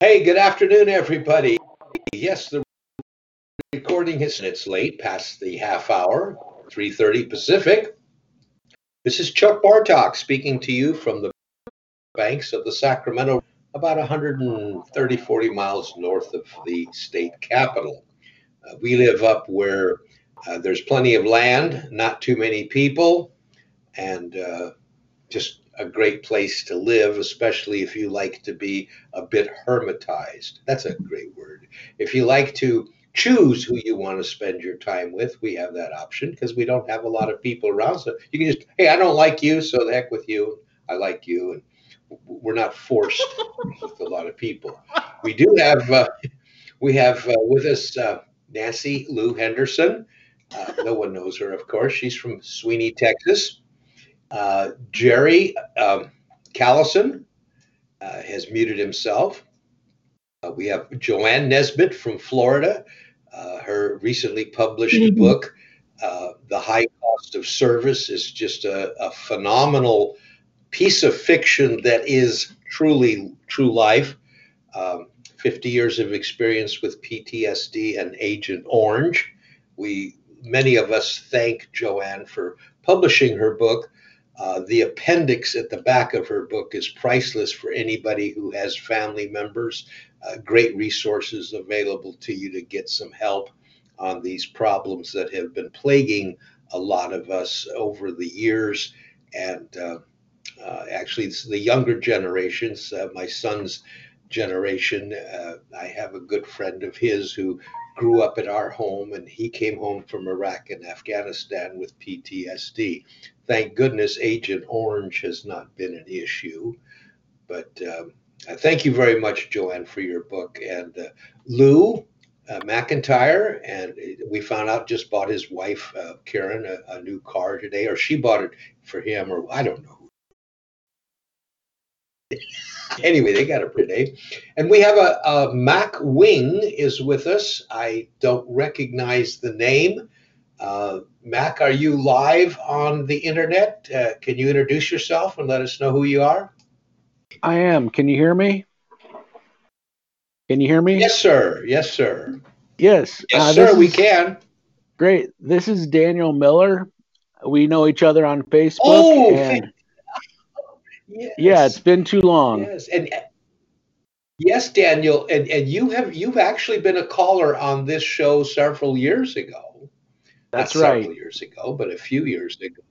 Hey, good afternoon, everybody. Yes, the recording is it's late, past the half hour, 3:30 Pacific. This is Chuck Bartok speaking to you from the banks of the Sacramento, about 130, 40 miles north of the state capital. Uh, we live up where uh, there's plenty of land, not too many people, and uh, just a great place to live, especially if you like to be a bit hermitized. That's a great word. If you like to choose who you want to spend your time with, we have that option because we don't have a lot of people around. So you can just, hey, I don't like you, so the heck with you. I like you. And we're not forced with a lot of people. We do have, uh, we have uh, with us uh, Nancy Lou Henderson. Uh, no one knows her, of course. She's from Sweeny, Texas. Uh, Jerry um, Callison uh, has muted himself. Uh, we have Joanne Nesbitt from Florida. Uh, her recently published mm-hmm. book, uh, The High Cost of Service, is just a, a, phenomenal piece of fiction that is truly true life. Um, 50 years of experience with PTSD and Agent Orange. We many of us thank Joanne for publishing her book uh, the appendix at the back of her book is priceless for anybody who has family members. Uh, great resources available to you to get some help on these problems that have been plaguing a lot of us over the years. And uh, uh actually, the younger generations, uh, my son's generation, I have a good friend of his who grew up at our home and he came home from Iraq and Afghanistan with PTSD. Thank goodness Agent Orange has not been an issue. But um, uh, thank you very much, Joanne, for your book. And uh, Lou uh, McIntyre, and we found out just bought his wife, uh, Karen, a, a new car today, or she bought it for him, or I don't know anyway, they got a pretty name. And we have a, a, Mac Wing is with us. I don't recognize the name. Uh, Mac, are you live on the internet? Uh, can you introduce yourself and let us know who you are? I am. Can you hear me? Can you hear me? Yes, sir. Yes, sir. Yes. Yes, uh, sir. We can. Great. This is Daniel Miller. We know each other on Facebook. Oh, and Yes. Yeah, it's been too long. Yes, and yes, Daniel, and and you have you've actually been a caller on this show several years ago. That's Not right. Several years ago, but a few years ago.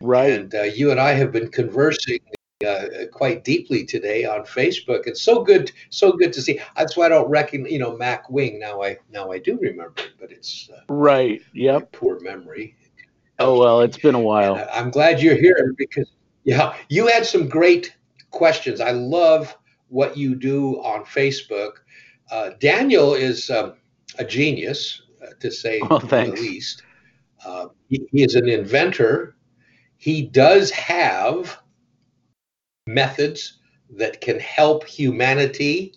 Right. And uh, you and I have been conversing uh, quite deeply today on Facebook. It's so good, so good to see. That's why I don't reckon, you know, Mac Wing. Now I now I do remember it, but it's uh, right. Yep. Poor memory. Oh well, it's been a while. And I'm glad you're here because yeah, you had some great questions. I love what you do on Facebook. Uh, Daniel is um, a genius, uh, to say oh, the least. Uh, he, he, is an inventor. He does have methods that can help humanity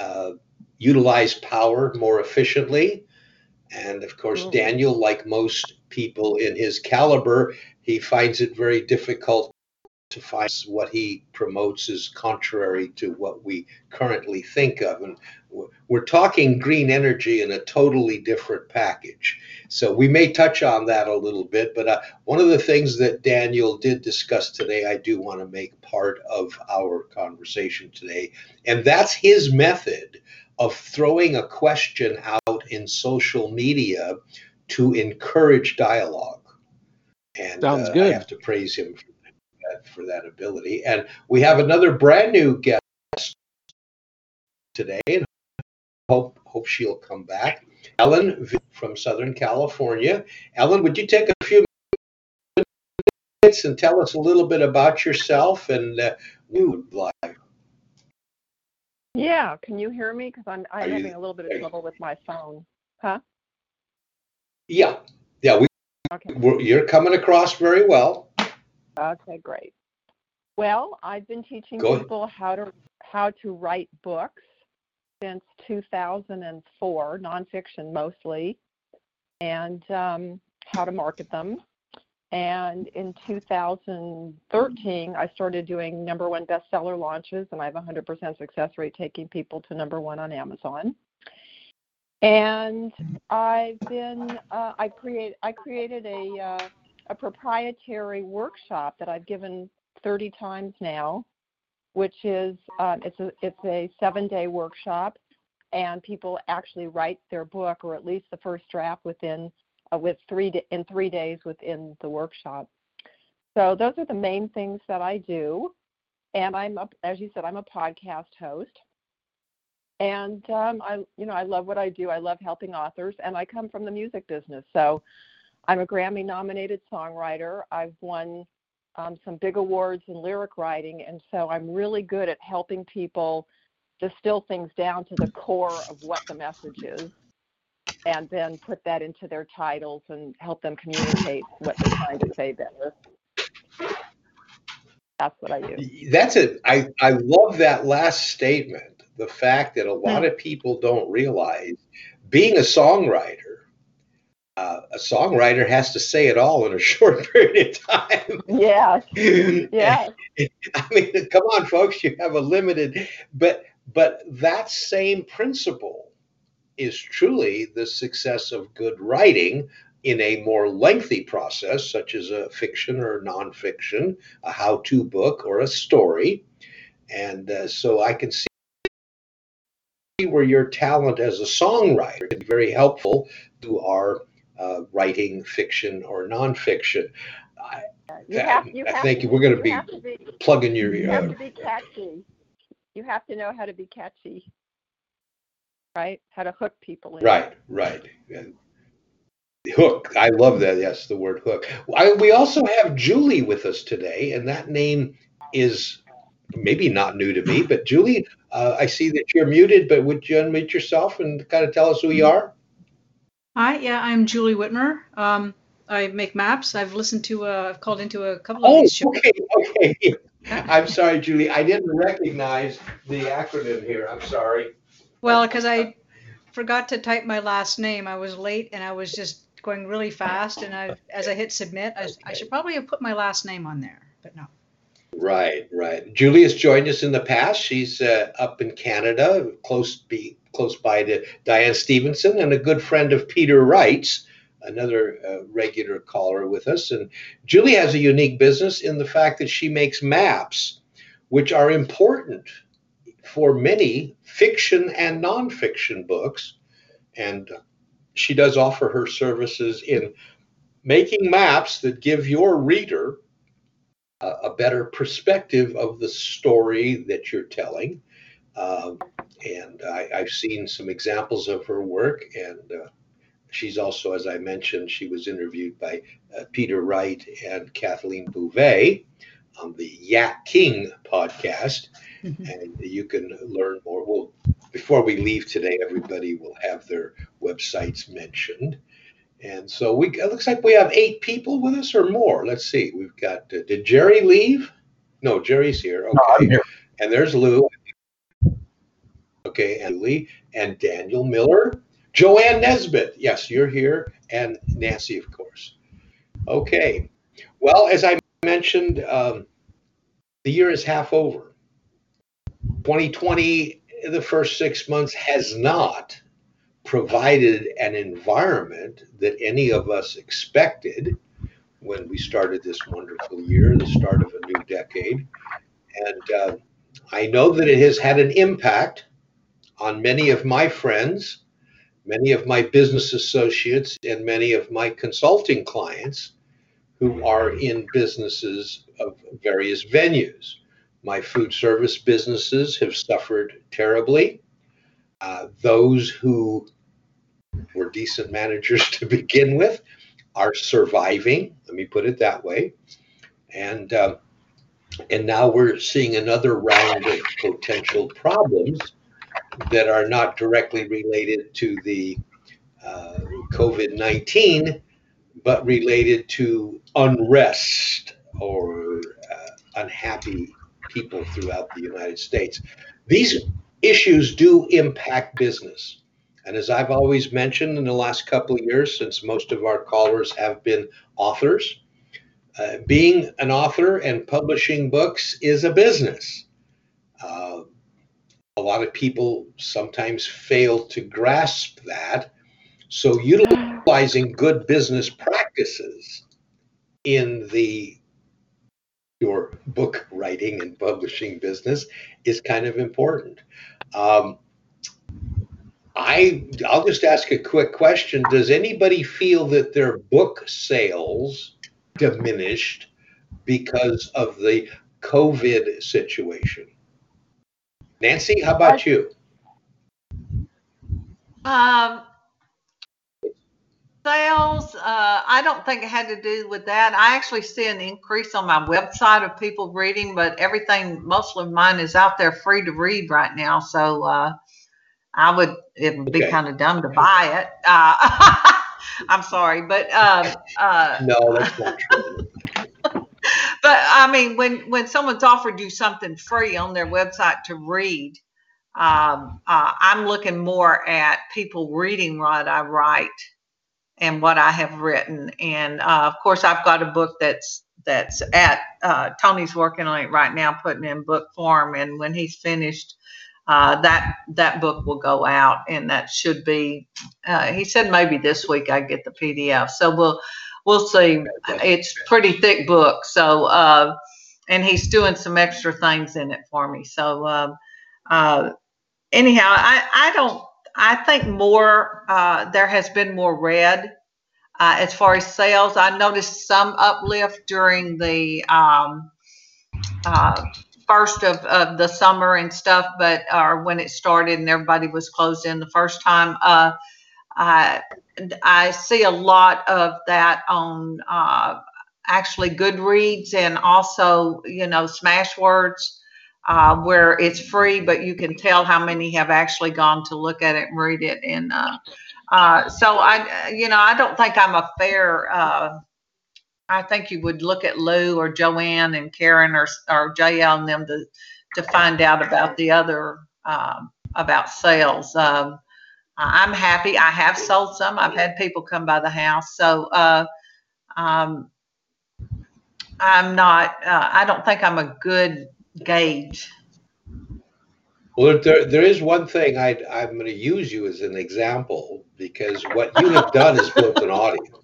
uh, utilize power more efficiently. And of course, oh. Daniel, like most people in his caliber, he finds it very difficult to find what he promotes is contrary to what we currently think of. And we're talking green energy in a totally different package. So we may touch on that a little bit. But uh, one of the things that Daniel did discuss today, I do want to make part of our conversation today. And that's his method of throwing a question out in social media to encourage dialogue. And Sounds uh, good. I have to praise him for for that ability. And we have another brand new guest today, and hope hope she'll come back. Ellen from Southern California. Ellen, would you take a few minutes and tell us a little bit about yourself and uh, you would like? Yeah, can you hear me? Because I'm I'm Are you- having a little bit of trouble with my phone. Huh? Yeah, yeah, we, Okay. we're, you're coming across very well. Okay, great. Well, I've been teaching Go ahead. people how to how to write books since 2004, nonfiction mostly, and um, how to market them. And in 2013, I started doing number one bestseller launches, and I have a 100% success rate taking people to number one on Amazon. And I've been uh, I create I created a uh, a proprietary workshop that I've given 30 times now, which is um, it's a it's a seven day workshop, and people actually write their book or at least the first draft within uh, with three in three days within the workshop. So those are the main things that I do, and I'm a, as you said I'm a podcast host. And um, I, you know, I love what I do. I love helping authors, and I come from the music business. So, I'm a Grammy nominated songwriter. I've won um, some big awards in lyric writing, and so I'm really good at helping people distill things down to the core of what the message is, and then put that into their titles and help them communicate what they're trying to say better. That's what I do. That's it. I, I love that last statement. The fact that a lot Hmm. of people don't realize being a songwriter, uh, a songwriter has to say it all in a short period of time. Yeah, yeah, I mean, come on, folks, you have a limited, but but that same principle is truly the success of good writing in a more lengthy process, such as a fiction or nonfiction, a how-to book or a story, and uh, so I can see where your talent as a songwriter can be very helpful to our uh, writing fiction or nonfiction. I, you have, you I have think to, we're gonna be be plugging your You uh, have to be catchy. You have to know how to be catchy, right? How to hook people in. Right, right. And hook. I love that. Yes, the word hook. I, we also have Julie with us today, and that name is maybe not new to me, but Julie, uh, I see that you're muted, but would you unmute yourself and kind of tell us who you are? Hi, yeah, I'm Julie Whitmer. Um, I make maps. I've listened to, uh, I've called into a couple of Oh, these shows. okay, okay. I'm sorry, Julie. I didn't recognize the acronym here. I'm sorry. Well, because I forgot to type my last name. I was late and I was just going really fast. And I, as I hit submit, I, I should probably have put my last name on there, but no. Right, right. Julie has joined us in the past. She's uh, up in Canada, close be close by to Diane Stevenson, and a good friend of Peter Wright's, another uh, regular caller with us. And Julie has a unique business in the fact that she makes maps, which are important for many fiction and nonfiction books. And she does offer her services in making maps that give your reader a, a better perspective of the story that you're telling. Um, and I, I've seen some examples of her work, and uh, she's also, as I mentioned, she was interviewed by uh, Peter Wright and Kathleen Bouvet on the Yakking podcast, and you can learn more. Well, before we leave today, everybody will have their websites mentioned. And so we it looks like we have eight people with us or more. Let's see. We've got uh, did Jerry leave? No, Jerry's here. Okay. I'm here. And there's Lou. Okay, and Lee and Daniel Miller. Joanne Nesbitt. Yes, you're here. And Nancy, of course. Okay. Well, as I mentioned, um, the year is half over. 2020, the first six months, has not provided an environment that any of us expected when we started this wonderful year, the start of a new decade. And uh, I know that it has had an impact on many of my friends, many of my business associates, and many of my consulting clients who are in businesses of various venues. My food service businesses have suffered terribly. Uh, those who were decent managers to begin with are surviving. Let me put it that way. And uh, and now we're seeing another round of potential problems that are not directly related to the uh, COVID 19, but related to unrest or uh, unhappy people throughout the United States. These issues do impact business. And as I've always mentioned in the last couple of years, since most of our callers have been authors, uh, being an author and publishing books is a business. Uh, a lot of people sometimes fail to grasp that. So, utilizing good business practices in the your book writing and publishing business is kind of important. Um, I I'll just ask a quick question. Does anybody feel that their book sales diminished because of the COVID situation? Nancy, how about you? Um, sales, uh, I don't think it had to do with that. I actually see an increase on my website of people reading, but everything, most of mine is out there free to read right now. So uh, I would, it would be Okay. kind of dumb to buy it. Uh, I'm sorry, but um, uh, No, that's not true. but I mean, when when someone's offered you something free on their website to read, um, uh, I'm looking more at people reading what I write and what I have written. And uh, of course, I've got a book that's that's at uh, Tony's working on it right now, putting in book form. And when he's finished, uh, that that book will go out, and that should be. Uh, he said maybe this week I get the PDF. So we'll we'll see. It's pretty thick book, so uh, and he's doing some extra things in it for me. So um, uh, anyhow, I I don't. I think more. Uh, there has been more read uh, as far as sales. I noticed some uplift during the um, uh, first of, of the summer and stuff, but or when it started and everybody was closed in the first time. Uh, I I see a lot of that on uh, actually Goodreads and also you know Smashwords. Uh, where it's free, but you can tell how many have actually gone to look at it and read it. And uh, uh, so I, you know, I don't think I'm a fair. I think you would look at Lou or Joanne and Karen or or JL and them to to find out about the other um, about sales. Um, I'm happy. I have sold some. I've had people come by the house, so uh, um, I'm not. Uh, I don't think I'm a good gauge. Well, there, there is one thing I, I'm going to use you as an example because what you have done is built an audience,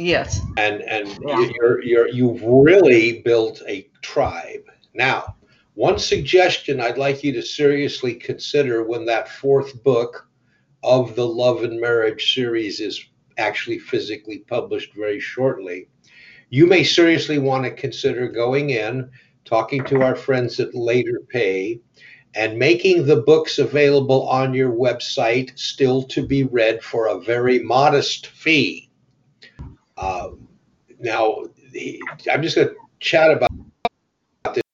Yes. and and Yeah. you're you're you've really built a tribe. Now, one suggestion I'd like you to seriously consider when that fourth book of the Love and Marriage series is actually physically published very shortly, you may seriously want to consider going in, talking to our friends at LaterPay, and making the books available on your website still to be read for a very modest fee. Um, now, the- I'm just going to chat about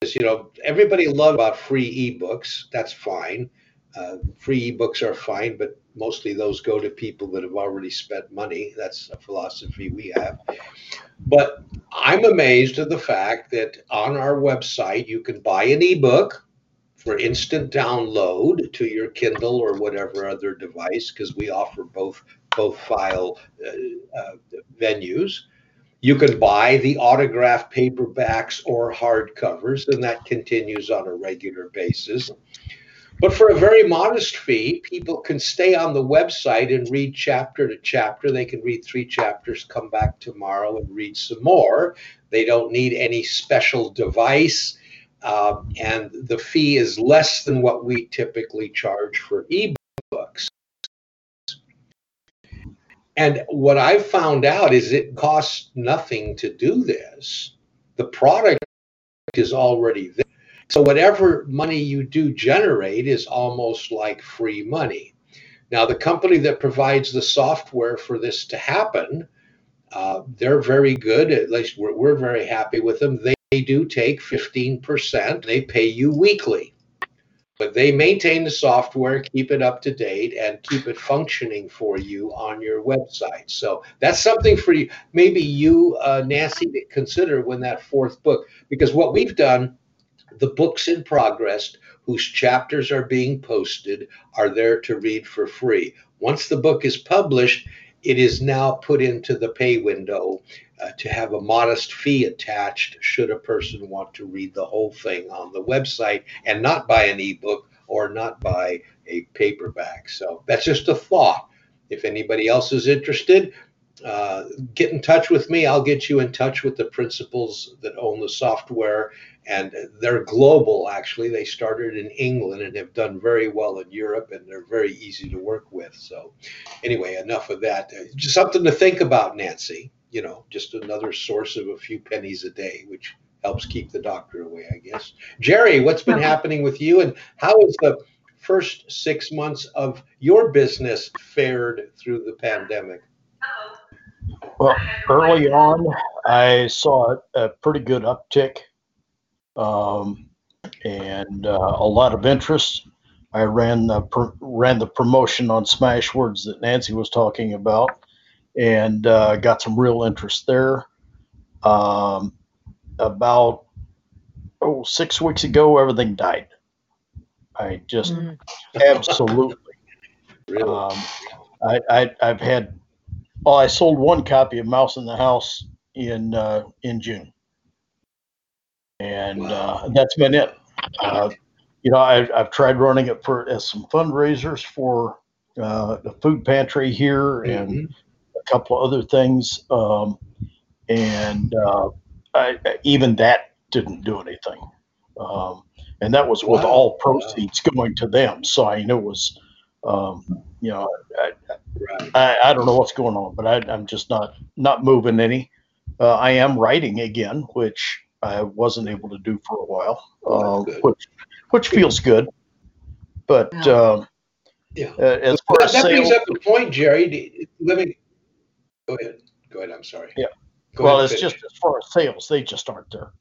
this. You know, everybody loves about free ebooks. That's fine. Uh, free ebooks are fine, but mostly those go to people that have already spent money. That's a philosophy we have. But I'm amazed at the fact that on our website you can buy an ebook for instant download to your Kindle or whatever other device, because we offer both both file uh, uh, venues. You can buy the autographed paperbacks or hardcovers, and that continues on a regular basis. But for a very modest fee, people can stay on the website and read chapter to chapter. They can read three chapters, come back tomorrow and read some more. They don't need any special device. Um, and the fee is less than what we typically charge for ebooks. And what I've found out is it costs nothing to do this. The product is already there. So whatever money you do generate is almost like free money. Now, the company that provides the software for this to happen, uh, they're very good. At least we're, we're very happy with them. They, they do take 15%. They pay you weekly. But they maintain the software, keep it up to date, and keep it functioning for you on your website. So that's something for you, maybe you, uh, Nancy, to consider when that fourth book, because what we've done, the books in progress, whose chapters are being posted, are there to read for free. Once the book is published, it is now put into the pay window uh, to have a modest fee attached should a person want to read the whole thing on the website and not buy an ebook or not buy a paperback. So that's just a thought. If anybody else is interested, uh, get in touch with me. I'll get you in touch with the principals that own the software. And they're global, actually. They started in England and have done very well in Europe, and they're very easy to work with. So, anyway, enough of that. Uh, just something to think about, Nancy you know, just another source of a few pennies a day, which helps keep the doctor away, I guess. Jerry, what's been happening with you, and how has the first six months of your business fared through the pandemic? Well, early on, I saw a pretty good uptick um, and uh, a lot of interest. I ran the ran the promotion on Smashwords that Nancy was talking about, and uh, got some real interest there. Um, about oh six weeks ago, everything died. I just mm. absolutely. Really? Um, I, I have had. Well, I sold one copy of Mouse in the House in uh, in June, and wow. uh, that's been it. Uh, you know, I, I've tried running it for as some fundraisers for uh, the food pantry here mm-hmm. and couple of other things, um, and uh, I, even that didn't do anything. Um, and that was with wow. all proceeds wow. going to them. So I knew it was, um, you know, I, right. I, I, don't know what's going on, but I, am just not not moving any. Uh, I am writing again, which I wasn't able to do for a while, uh, which which feels good. But yeah. Uh, yeah. Uh, as far that, as that sales, brings up the point, Jerry. Let me Go ahead. Go ahead. I'm sorry. Yeah. Go well, it's just as far as sales, they just aren't there.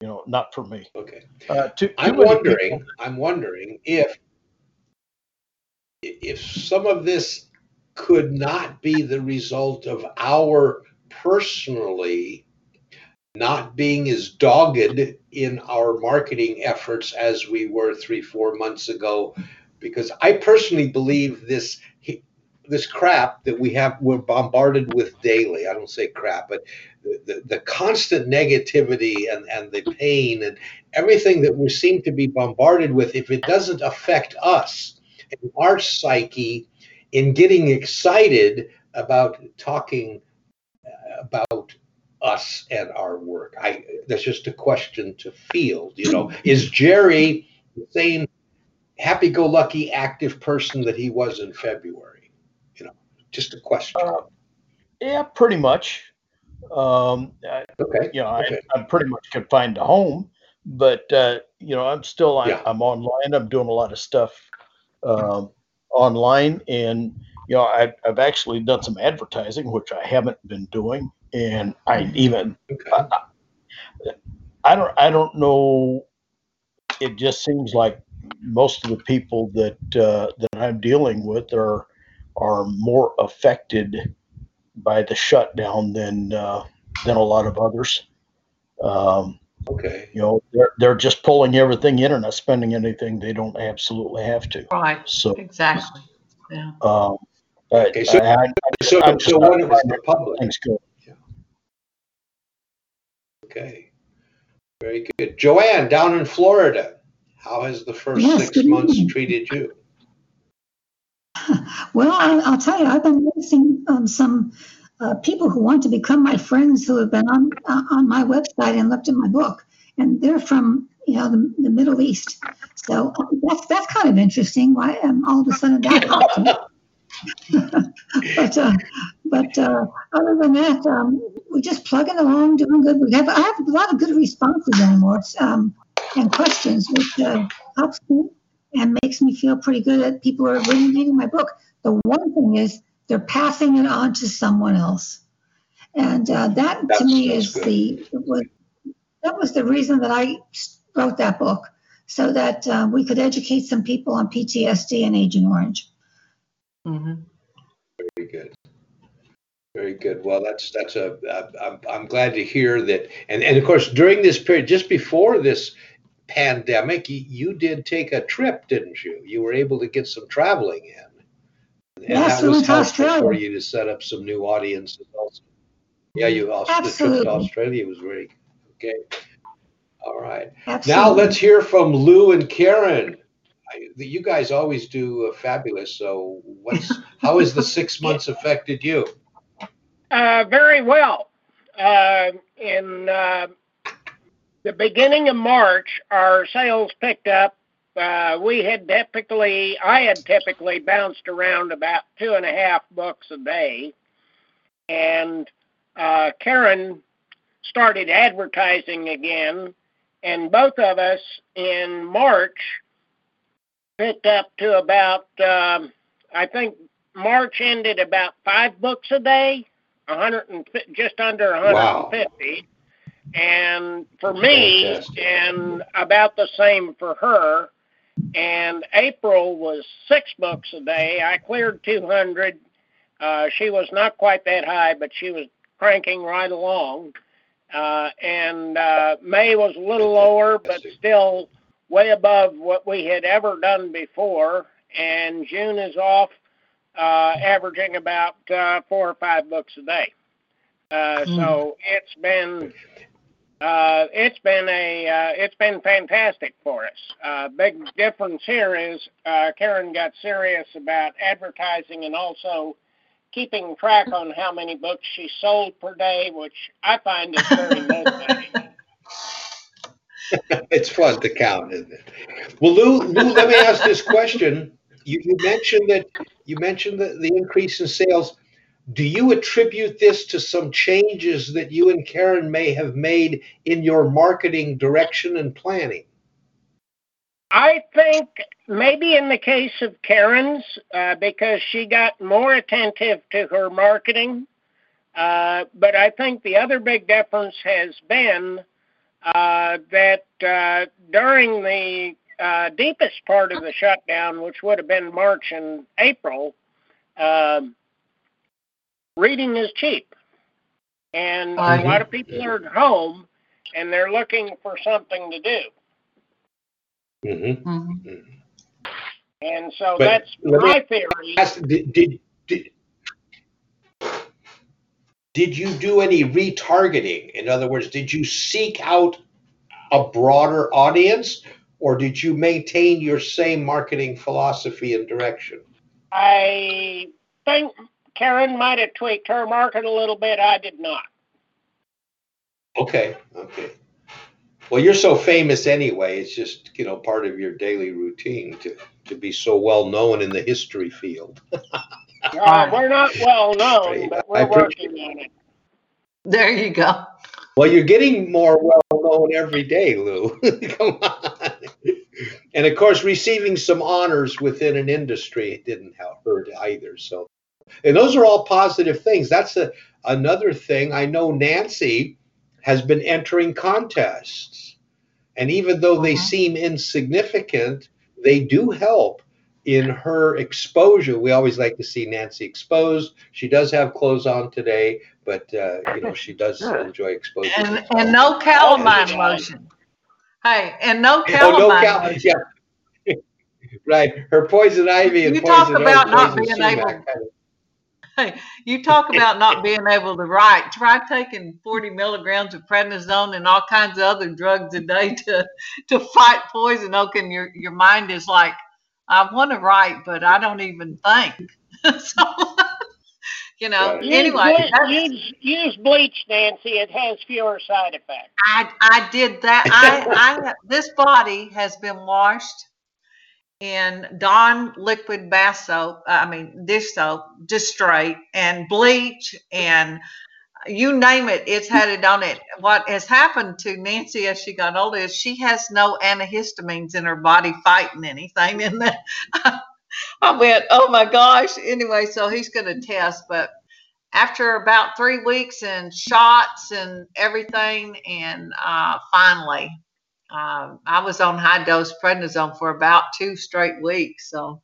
You know, not for me. Okay. Uh, too, too I'm wondering. People... I'm wondering if if some of this could not be the result of our personally not being as dogged in our marketing efforts as we were three, four months ago, because I personally believe this this crap that we have we're bombarded with daily. I don't say crap but the, the, the, constant negativity and, and the pain and everything that we seem to be bombarded with if it doesn't affect us and our psyche in getting excited about talking about us and our work i that's just a question to field you know is jerry the same happy-go-lucky active person that he was in february You know, just a question. Uh, yeah, pretty much. Um, okay. You know, okay. I, am pretty much confined to home, but uh, you know, I'm still I, am online. I'm doing a lot of stuff um, online, and you know, I, I've actually done some advertising, which I haven't been doing, and I even okay. I, I don't I don't know. It just seems like most of the people that uh, that I'm dealing with are are more affected by the shutdown than uh, than a lot of others. Um, okay. You know, they're they're just pulling everything in and not spending anything they don't absolutely have to. Right. So exactly. Yeah. Um, okay. So, I, I, so, I'm so what was the public? Things. Yeah. Okay. Very good. Joanne, down in Florida, how has the first yes, six months treated you? Well, I, will tell you, I've been noticing um, some uh, people who want to become my friends who have been on uh, on my website and looked at my book, and they're from you know the, the Middle East. So um, that's that's kind of interesting. Why um, all of a sudden that but uh, but uh, other than that, um, we're just plugging along, doing good. We have I have a lot of good responses anymore um, and questions, which uh, helps me and makes me feel pretty good that people are really reading my book. The one thing is they're passing it on to someone else, and uh, that that's, to me is good. the was, that was the reason that I wrote that book. so that uh, we could educate some people on PTSD and Agent Orange. Mhm. Very good. Very good. Well, that's that's a. I'm I'm glad to hear that. And and of course, during this period, just before this pandemic, you, you did take a trip, didn't you? You were able to get some traveling in, and Yes, that was helpful for you to set up some new audiences. Also, yeah, you also the trip Absolutely. to Australia was very okay. All right. Absolutely. Now let's hear from Lou and Karen. I, you guys always do uh, fabulous. So, what's how has the six months affected you? Uh, very well. Uh, in uh, the beginning of March, our sales picked up. Uh, we had typically, I had typically bounced around about two and a half books a day, and uh, Karen started advertising again, and both of us in March picked up to about, um, I think March ended about five books a day. 100 and just under 150. Wow. and for me Fantastic. and about the same for her and april was six books a day i cleared 200 uh, she was not quite that high but she was cranking right along uh, and uh, may was a little lower but still way above what we had ever done before and june is off uh, averaging about uh, four or five books a day. Uh, So it's been uh, it's been a uh, it's been fantastic for us. Uh, big difference here is uh, Karen got serious about advertising and also keeping track on how many books she sold per day, which I find is very motivating. it's fun to count, isn't it? Well, Lou, Lou, let me ask this question. You, you mentioned that you mentioned the, the increase in sales. Do you attribute this to some changes that you and Karen may have made in your marketing direction and planning? I think maybe in the case of Karen's, uh, because she got more attentive to her marketing. Uh, but I think the other big difference has been that uh, during the uh, deepest part of the shutdown, which would have been March and April, um, reading is cheap. And a lot of people are at home and they're looking for something to do. Mm-hmm. Mhm. And so But that's my theory. Ask- Did, did, did, did you do any retargeting? In other words, did you seek out a broader audience or did you maintain your same marketing philosophy and direction? I think Karen might have tweaked her market a little bit. I did not. Okay, okay. Well, you're so famous anyway. It's just, you know, part of your daily routine to, to be so well known in the history field. Uh, we're not well known, but we're working on it. There you go. Well, you're getting more well known every day, Lou. Come on. And of course, receiving some honors within an industry didn't help hurt either. So, and those are all positive things. That's a, another thing. I know Nancy has been entering contests. And even though they Mhm. seem insignificant, they do help in her exposure. We always like to see Nancy exposed. She does have clothes on today, but uh, you know she does enjoy exposure. And and no calamine lotion. Hey, and no calamine. Oh, calamine no cal- lotion. yeah. right. Her poison ivy and You poison talk oak, about not poison being sumac able- Hey, you talk about not being able to write. Try taking 40 milligrams of prednisone and all kinds of other drugs a day to to fight poison oak, and your your mind is like, I want to write, but I don't even think. so, you know. Right. Use, Anyway, ble- use, use bleach, Nancy. It has fewer side effects. I I did that. I I this body has been washed in Dawn liquid bath soap. I mean dish soap, just straight, and bleach, and you name it. It's had it on it. What has happened to Nancy as she got older is she has no antihistamines in her body fighting anything. And then I went, oh my gosh. Anyway, so he's going to test, but after about three weeks and shots and everything, and uh, finally Um, I was on high dose prednisone for about two straight weeks. So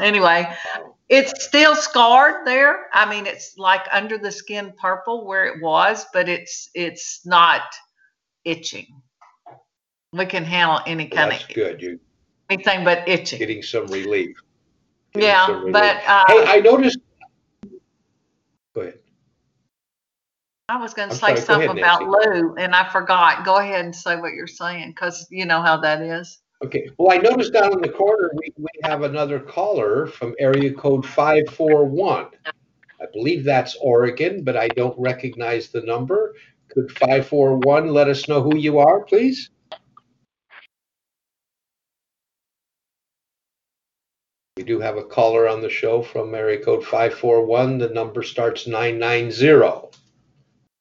anyway, it's still scarred there. I mean, it's like under the skin purple where it was, but it's it's not itching. We can handle any kind That's of good. You're anything but itching. getting some relief. Getting Yeah, some relief. but uh, hey, I noticed. Go ahead. I was going to say sorry, something ahead, about. Lou, and I forgot. Go ahead and say what you're saying, because you know how that is. Okay. Well, I noticed down in the corner we, we have another caller from area code 541. I believe that's Oregon, but I don't recognize the number. Could 541 let us know who you are, please? We do have a caller on the show from area code 541. The number starts 990. It's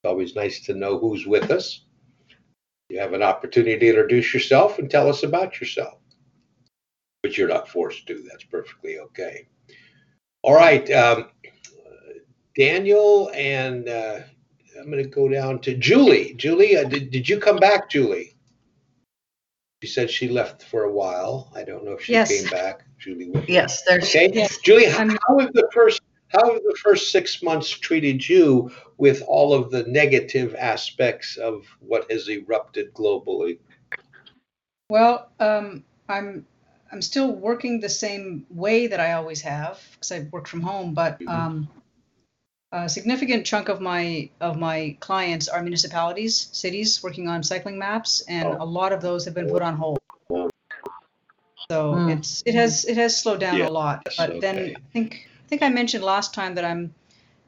always nice to know who's with us. You have an opportunity to introduce yourself and tell us about yourself. But you're not forced to. That's perfectly okay. All right. Um, Daniel and uh, I'm going to go down to Julie. Julie, uh, did, did you come back, Julie? She said she left for a while. I don't know if she Yes. came back. Julie. Yes, there's Okay, Yes. Julie, how, how have the first how have the first six months treated you with all of the negative aspects of what has erupted globally? Well, um, I'm I'm still working the same way that I always have because I work from home, but Mhm. um, a significant chunk of my of my clients are municipalities, cities working on cycling maps, and Oh. a lot of those have been put on hold. So Hmm. it's it has it has slowed down Yes, a lot. But then. I think I think I mentioned last time that I'm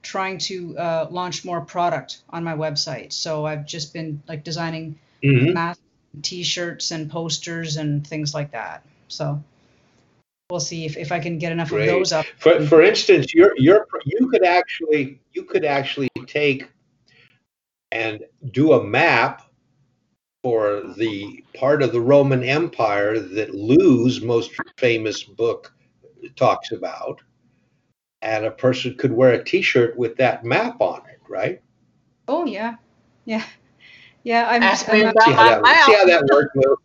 trying to uh, launch more product on my website. So I've just been like designing Mhm. masks, t-shirts and posters and things like that. So we'll see if, if I can get enough Great. of those up. For, for instance, you're, you're, you could actually, you could actually take and do a map for the part of the Roman Empire that Lou's most famous book talks about. And a person could wear a t-shirt with that map on it, right? Oh yeah, yeah, yeah. I'm, Ask me I'm about See how that, my see how mouth. that works, Lou?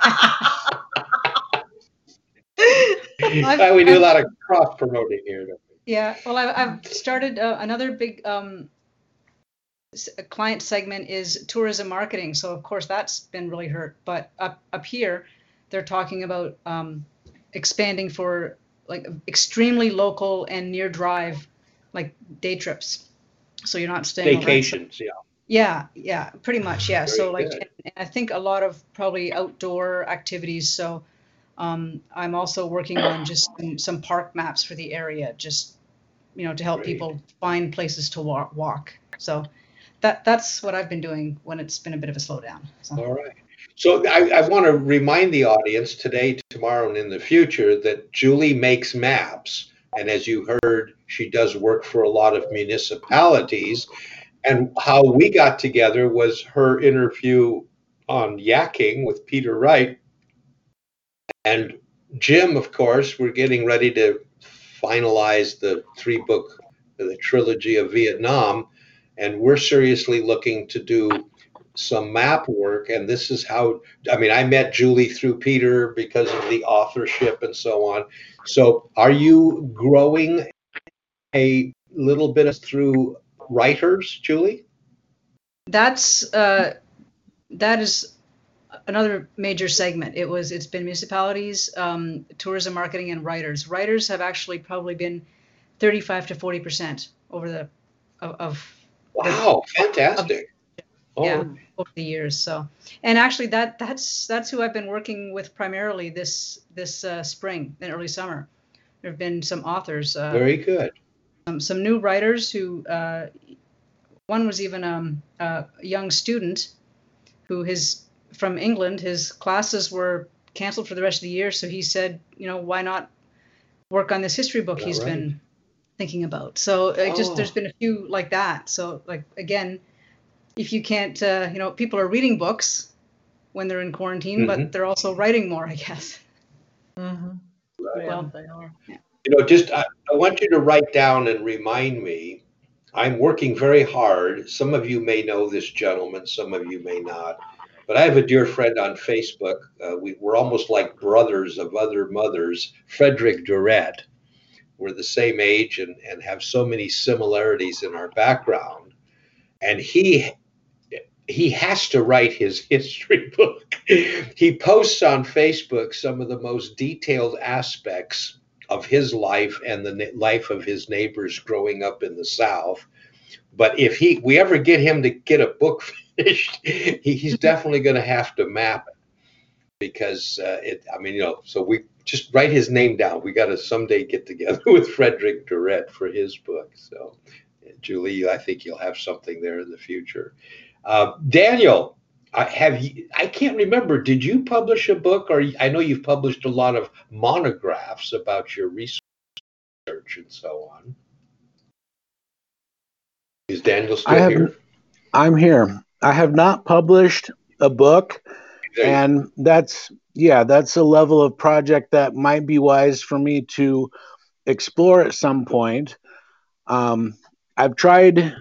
We do a lot of cross promoting here. don't we? yeah. Well, I've, I've started uh, another big um, s- client segment is tourism marketing. So of course that's been really hurt. But up up here, they're talking about um, expanding for like extremely local and near drive, like day trips. So you're not staying Vacations, yeah. Yeah, yeah, pretty much. Yeah. So like, and I think a lot of probably outdoor activities. So um, I'm also working on just some, some park maps for the area, just you know, to help Great. people find places to walk. walk. So that that's what I've been doing when it's been a bit of a slowdown. So. All right. So I, I want to remind the audience today, tomorrow, and in the future that Julie makes maps. And as you heard, she does work for a lot of municipalities. And how we got together was her interview on Yakking with Peter Wright. And Jim, of course, we're getting ready to finalize the three book, the trilogy of Vietnam. And we're seriously looking to do some map work and this is how i mean i met julie through peter because of the authorship and so on so are you growing a little bit through writers julie That's uh, that is another major segment. It was it's been municipalities, um, tourism marketing, and writers. Writers have actually probably been 35 to 40 percent over the of, of wow fantastic oh, yeah over the years. So and actually that that's that's who I've been working with primarily this this uh, spring and early summer. There have been some authors. Uh, very good um, some new writers who uh, one was even um, a young student who his from England his classes were canceled for the rest of the year so he said you know why not work on this history book All he's right. been thinking about so like, just Oh. there's been a few like that so like again if you can't uh, you know people are reading books when they're in quarantine Mhm. but they're also writing more I guess Mhm. Right. Well, they are. you know just I, I want you to write down and remind me i'm working very hard some of you may know this gentleman some of you may not but I have a dear friend on Facebook. Uh, we, we're almost like brothers of other mothers, Frederick Durrett. We're the same age and, and have so many similarities in our background. And he he has to write his history book. he posts on Facebook some of the most detailed aspects of his life and the life of his neighbors growing up in the South. But if he we ever get him to get a book finished, he, he's definitely going to have to map it because uh, it. I mean, you know, so we just write his name down. We got to someday get together with Frederick Durrett for his book. So, Julie, I think you'll have something there in the future. Uh, Daniel, I have you, I can't remember. Did you publish a book, or I know you've published a lot of monographs about your research and so on. Is Daniel still I have, here? I'm here. I have not published a book, and that's yeah, that's a level of project that might be wise for me to explore at some point. Um, I've tried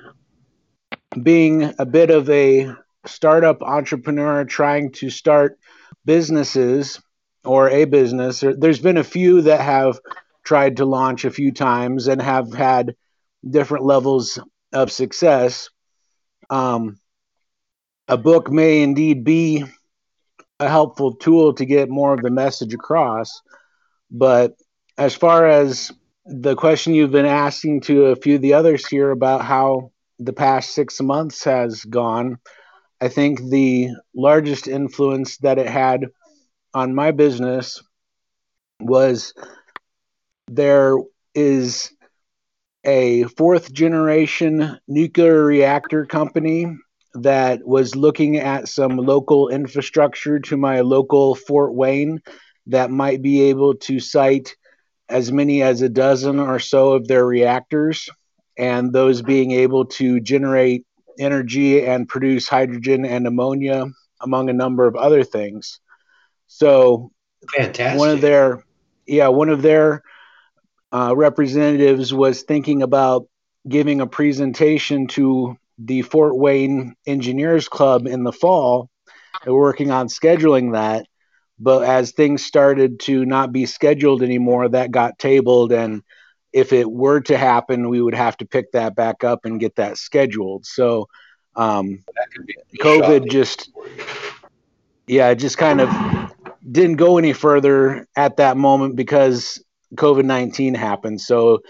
being a bit of a startup entrepreneur trying to start businesses or a business. There's been a few that have tried to launch a few times and have had different levels of success. Um, a book may indeed be a helpful tool to get more of the message across. But as far as the question you've been asking to a few of the others here about how the past six months has gone, I think the largest influence that it had on my business was there is a fourth generation nuclear reactor company that was looking at some local infrastructure to my local Fort Wayne that might be able to site as many as a dozen or so of their reactors, and those being able to generate energy and produce hydrogen and ammonia, among a number of other things. So, fantastic. One of their, yeah, one of their uh, representatives was thinking about giving a presentation to the Fort Wayne Engineers Club in the fall. They're working on scheduling that. But as things started to not be scheduled anymore, that got tabled. And if it were to happen, we would have to pick that back up and get that scheduled. So, um, COVID just, yeah, just kind of didn't go any further at that moment because COVID 19 happened. So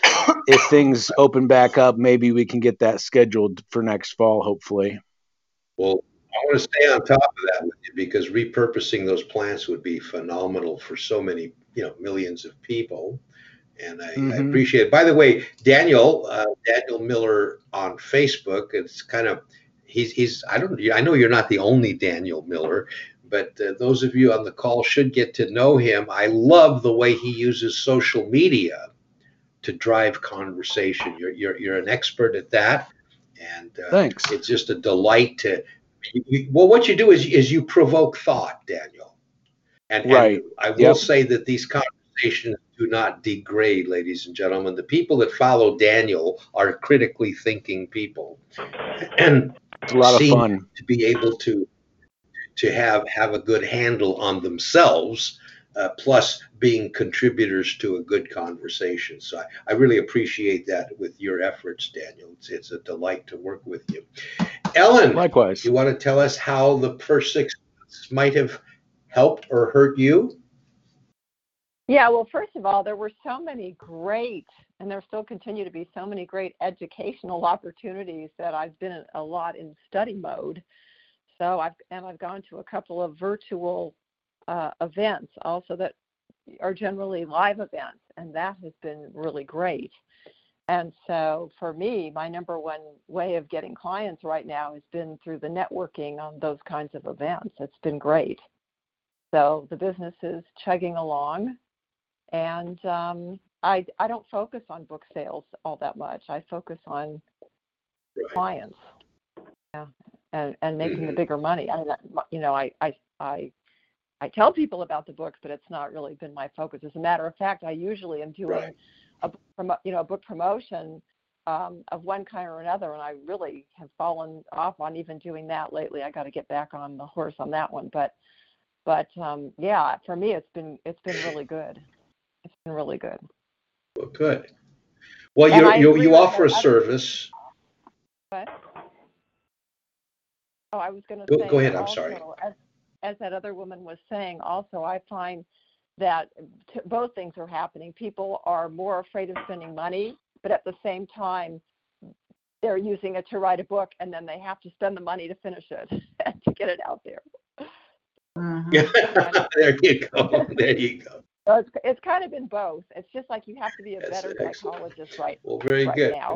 if things open back up, maybe we can get that scheduled for next fall, hopefully. Well, I want to stay on top of that with you because repurposing those plants would be phenomenal for so many, you know, millions of people. And I, mm-hmm. I appreciate it. By the way, Daniel, uh, Daniel Miller on Facebook, it's kind of, he's, he's, I don't, I know you're not the only Daniel Miller, but uh, those of you on the call should get to know him. I love the way he uses social media to drive conversation. You're you're, you're an expert at that, and uh, thanks. It's just a delight to. You, well, what you do is is you provoke thought, Daniel, and, right. And I will yep. say that these conversations do not degrade, ladies and gentlemen. The people that follow Daniel are critically thinking people, and it's a lot of fun. to be able to to have have a good handle on themselves uh, plus being contributors to a good conversation. So I, I, really appreciate that with your efforts daniel. It's, it's a delight to work with you. Ellen likewise. you want to tell us how the first six months might have helped or hurt you yeah well first of all there were so many great and there still continue to be so many great educational opportunities that i've been a lot in study mode so I've and I've gone to a couple of virtual uh, events also that are generally live events, and that has been really great. And so for me, my number one way of getting clients right now has been through the networking on those kinds of events. It's been great. So the business is chugging along, and um, I I don't focus on book sales all that much. I focus on right. clients. Yeah, and, and making mm-hmm. the bigger money. I mean, you know, I, I, I, I tell people about the books, but it's not really been my focus. As a matter of fact, I usually am doing right. a, you know, a book promotion um, of one kind or another, and I really have fallen off on even doing that lately. I got to get back on the horse on that one, but but um, yeah, for me, it's been it's been really good. It's been really good. Well, good. Well, you you, you offer a service. What? Oh, I was going to go. Go ahead. Also, I'm sorry. As, as that other woman was saying, also, I find that t- both things are happening. People are more afraid of spending money, but at the same time, they're using it to write a book, and then they have to spend the money to finish it and to get it out there. Mm-hmm. there you go. There you go. So it's, it's kind of been both. It's just like you have to be a better psychologist right, well, very right good. now.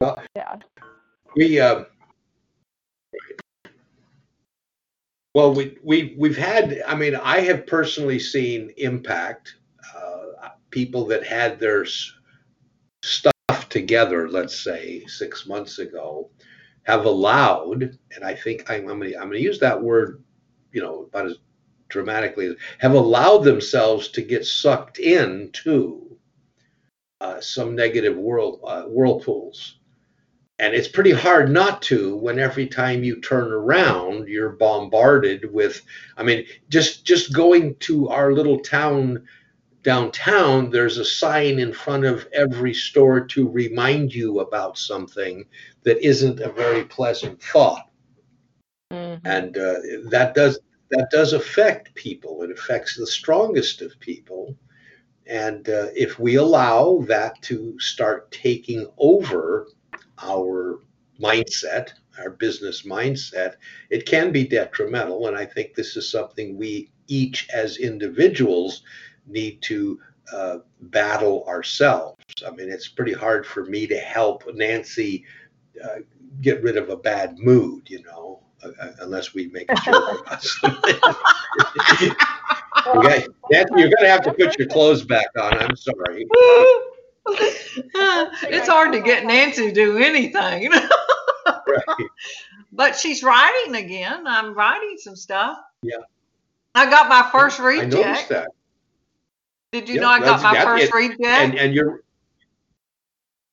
Well, yeah. We uh, well, we we we've had. I mean, I have personally seen impact. Uh, people that had their stuff together, let's say six months ago, have allowed, and I think I'm, I'm going to I'm going to use that word, you know, about as dramatically, have allowed themselves to get sucked into uh, some negative world uh, whirlpools and it's pretty hard not to when every time you turn around you're bombarded with i mean just just going to our little town downtown there's a sign in front of every store to remind you about something that isn't a very pleasant thought mm-hmm. and uh, that does that does affect people it affects the strongest of people and uh, if we allow that to start taking over our mindset, our business mindset, it can be detrimental. And I think this is something we each as individuals need to uh, battle ourselves. I mean, it's pretty hard for me to help Nancy uh, get rid of a bad mood, you know, Uh, unless we make a joke about something. okay, Nancy, you're going to have to put your clothes back on. I'm sorry. it's hard to get Nancy to do anything. right. But she's writing again. I'm writing some stuff. Yeah. I got my first read I noticed that. Did you yeah, know I got my first it, read And, and you're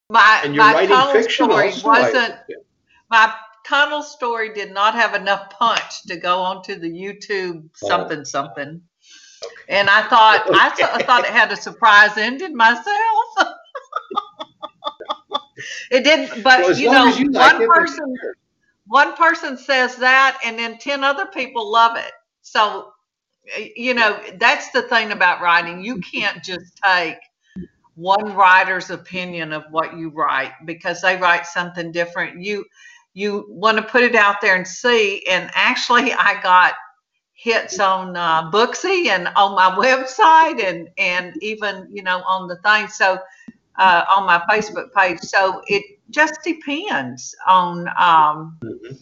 my and you're my writing tunnel fiction story also, wasn't my tunnel story did not have enough punch to go onto the YouTube something oh. something. Okay. And I thought okay. I, I thought it had a surprise ending myself. it didn't, but well, you know, you like one person, one person says that, and then ten other people love it. So, eh, you know, that's the thing about writing. You can't just take one writer's opinion of what you write because they write something different. You you want to put it out there and see. And actually, I got hits on uh, Booksie and on my website and and even you know on the thing. So uh, on my Facebook page. So it just depends on um, mm-hmm.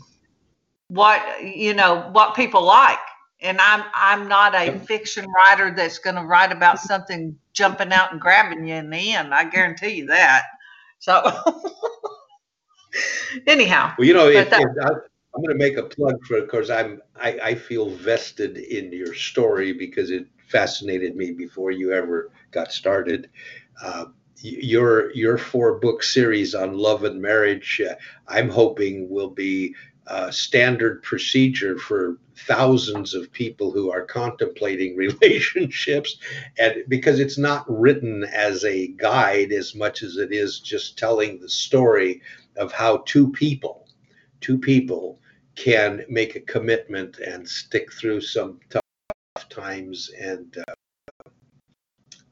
what you know what people like. And I'm I'm not a fiction writer that's going to write about something jumping out and grabbing you in the end. I guarantee you that. So anyhow, well, you know, if, that, if I, I'm going to make a plug for it because I'm I, I feel vested in your story because it fascinated me before you ever got started. Uh, your your four book series on love and marriage, uh, I'm hoping will be a standard procedure for thousands of people who are contemplating relationships, and because it's not written as a guide as much as it is just telling the story of how two people, two people can make a commitment and stick through some tough times and uh,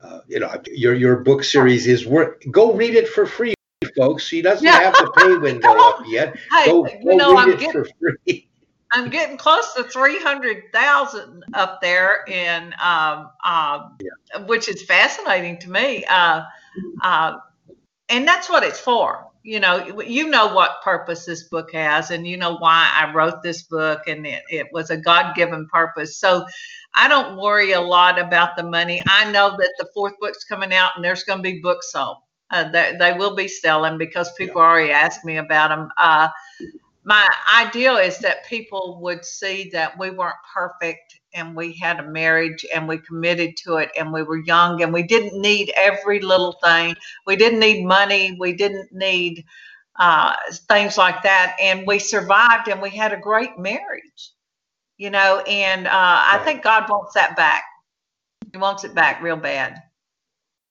uh, you know, your your book series is worth. Go read it for free, folks. She doesn't yeah. have the pay window up yet. Hey, go, you know, I'm getting, for free. I'm getting close to three hundred thousand up there, in um, um, yeah. which is fascinating to me. Uh, uh, and that's what it's for. You know, you know what purpose this book has, and you know why I wrote this book, and it, it was a God given purpose. So I don't worry a lot about the money. I know that the fourth book's coming out and there's going to be books sold. Uh, they, they will be selling because people yeah. already asked me about them. Uh, my ideal is that people would see that we weren't perfect and we had a marriage and we committed to it and we were young and we didn't need every little thing. We didn't need money. We didn't need uh, things like that. And we survived and we had a great marriage, you know. And uh, I think God wants that back. He wants it back real bad.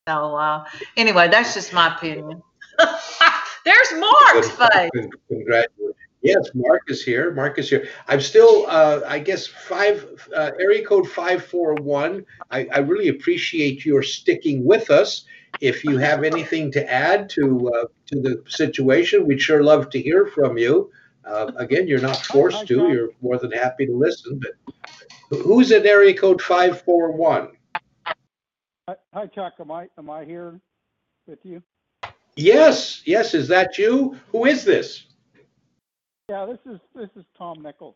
So, uh, anyway, that's just my opinion. There's Mark's face. Congratulations. Yes, Mark is here. Mark is here. I'm still, uh, I guess, five uh, area code five four one. I, I really appreciate your sticking with us. If you have anything to add to uh, to the situation, we'd sure love to hear from you. Uh, again, you're not forced to. You're more than happy to listen. But who's at area code five four one? Hi, Chuck. Am I am I here with you? Yes, yes. Is that you? Who is this? Yeah, this is this is Tom Nichols.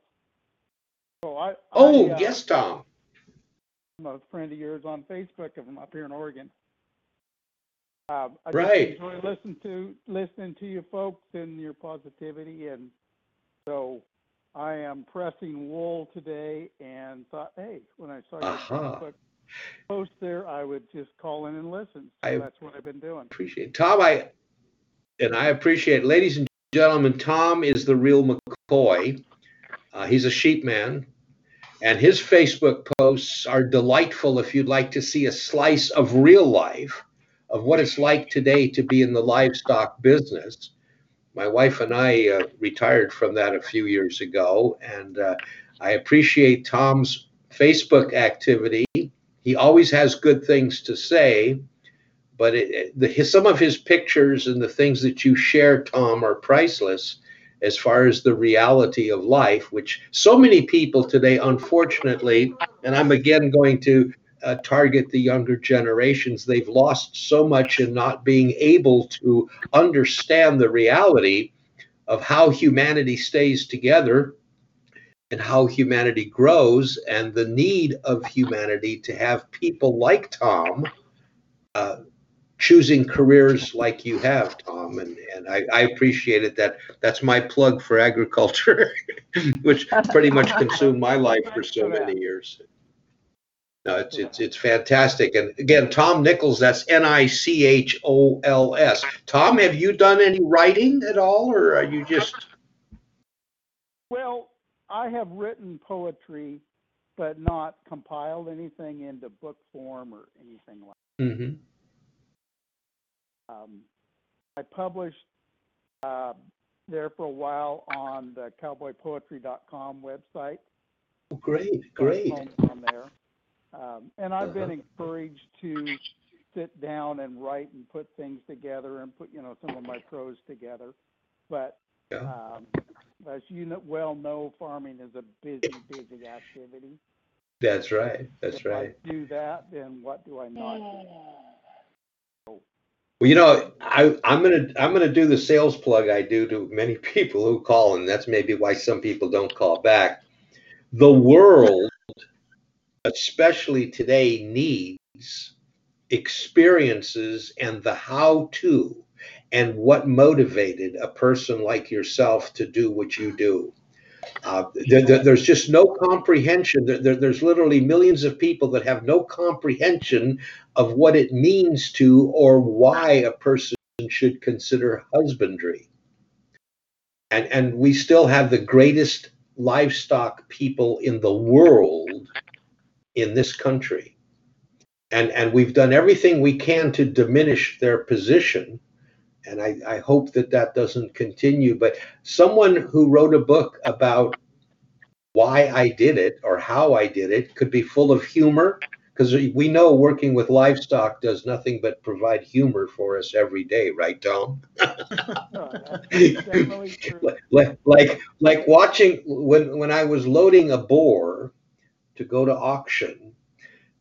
So I. Oh, I, uh, yes, Tom. I'm a friend of yours on Facebook. I'm up here in Oregon. Um, I right. just enjoy listening to listening to you folks and your positivity, and so I am pressing wool today, and thought, hey, when I saw your uh-huh. Facebook post there, I would just call in and listen. So I that's what I've been doing. Appreciate it. Tom. I and I appreciate, it. ladies and gentlemen. Tom is the real McCoy. Uh, he's a sheep man, and his Facebook posts are delightful. If you'd like to see a slice of real life of what it's like today to be in the livestock business. My wife and I uh, retired from that a few years ago, and uh, I appreciate Tom's Facebook activity. He always has good things to say, but it, the, his, some of his pictures and the things that you share, Tom, are priceless as far as the reality of life, which so many people today, unfortunately, and I'm again going to uh, target the younger generations. They've lost so much in not being able to understand the reality of how humanity stays together and how humanity grows, and the need of humanity to have people like Tom uh, choosing careers like you have, Tom. And, and I, I appreciate it. That that's my plug for agriculture, which pretty much consumed my life for so many years. No, it's it's it's fantastic. And again, Tom Nichols, that's N I C H O L S. Tom, have you done any writing at all, or are you just? Well, I have written poetry, but not compiled anything into book form or anything like. Mm-hmm. Um, I published uh, there for a while on the cowboypoetry.com website. Oh, great, great. On there. Um, and I've been Uh-huh. encouraged to sit down and write and put things together and put, you know, some of my prose together. But Yeah. um, as you know, well know, farming is a busy, busy activity. That's right. That's if right. I do that, then what do I not do? Well, you know, I, I'm gonna I'm gonna do the sales plug I do to many people who call, and that's maybe why some people don't call back. The world, especially today, needs experiences and the how-to and what motivated a person like yourself to do what you do. Uh, there, there- there's just no comprehension. There, there- there's literally millions of people that have no comprehension of what it means to or why a person should consider husbandry. And, and we still have the greatest livestock people in the world in this country. And, and we've done everything we can to diminish their position and I, I hope that that doesn't continue. But someone who wrote a book about why I did it or how I did it could be full of humor because we know working with livestock does nothing but provide humor for us every day, right, Tom? Oh, no, definitely like like like watching when when I was loading a boar to go to auction,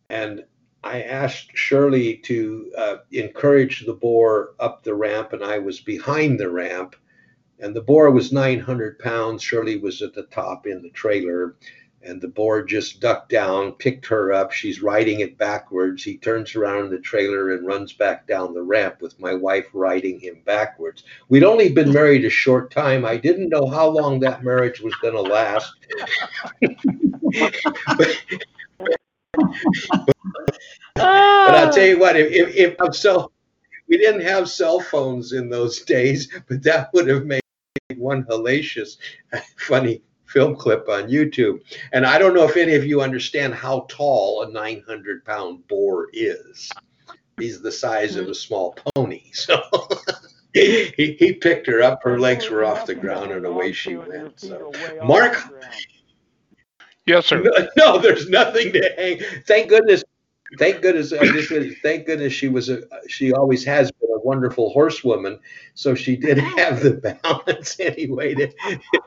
and I asked Shirley to uh, encourage the boar up the ramp, and I was behind the ramp, and the boar was 900 pounds. Shirley was at the top in the trailer, and the boar just ducked down, picked her up. She's riding it backwards. He turns around in the trailer and runs back down the ramp with my wife riding him backwards. We'd only been married a short time. I didn't know how long that marriage was going to last. but, but I'll tell you what, if, if, if I'm so, we didn't have cell phones in those days, but that would have made one hellacious, funny film clip on YouTube. And I don't know if any of you understand how tall a 900 pound boar is. He's the size of a small pony. So he, he picked her up, her legs were off the ground, and away she went. So, Mark. Yes, sir. No, no, there's nothing to hang. Thank goodness thank goodness I just thank goodness she was a she always has been a wonderful horsewoman, so she did have the balance anyway to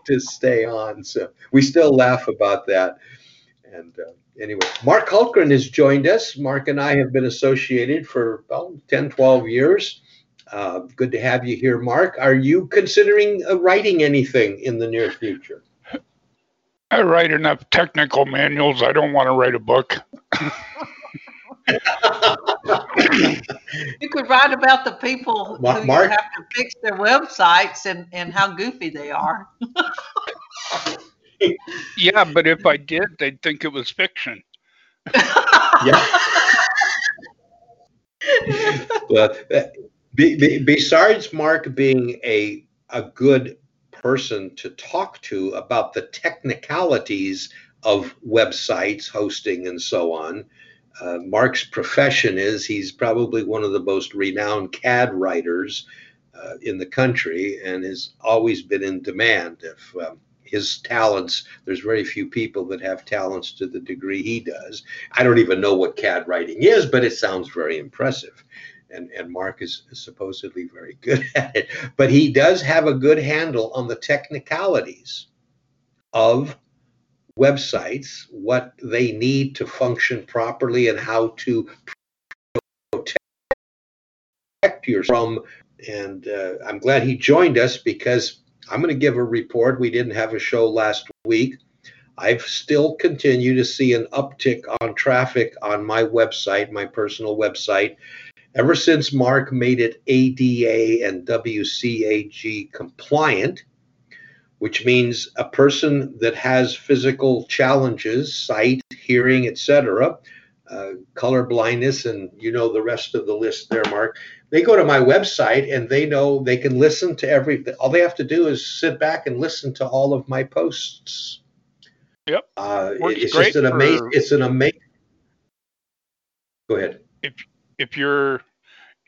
to stay on. So we still laugh about that. And uh, anyway, Mark Hultgren has joined us. Mark and I have been associated for well 10, 12 years. Uh, good to have you here, Mark. Are you considering uh, writing anything in the near future? I write enough technical manuals. I don't want to write a book. you could write about the people Mark, who Mark? have to fix their websites and, and how goofy they are. yeah, but if I did, they'd think it was fiction. yeah. well, be, be, besides Mark being a a good person to talk to about the technicalities of websites, hosting, and so on, uh, Mark's profession is he's probably one of the most renowned CAD writers uh, in the country and has always been in demand. If um, his talents, there's very few people that have talents to the degree he does. I don't even know what CAD writing is, but it sounds very impressive. And, and Mark is supposedly very good at it. But he does have a good handle on the technicalities of websites, what they need to function properly, and how to protect you from. And uh, I'm glad he joined us because I'm going to give a report. We didn't have a show last week. I've still continued to see an uptick on traffic on my website, my personal website, ever since Mark made it ADA and WCAG compliant which means a person that has physical challenges, sight, hearing, etc., uh, color blindness, and you know the rest of the list there, Mark. They go to my website and they know they can listen to every. All they have to do is sit back and listen to all of my posts. Yep. Uh, it's just an amazing. It's an amazing. Go ahead. If if you're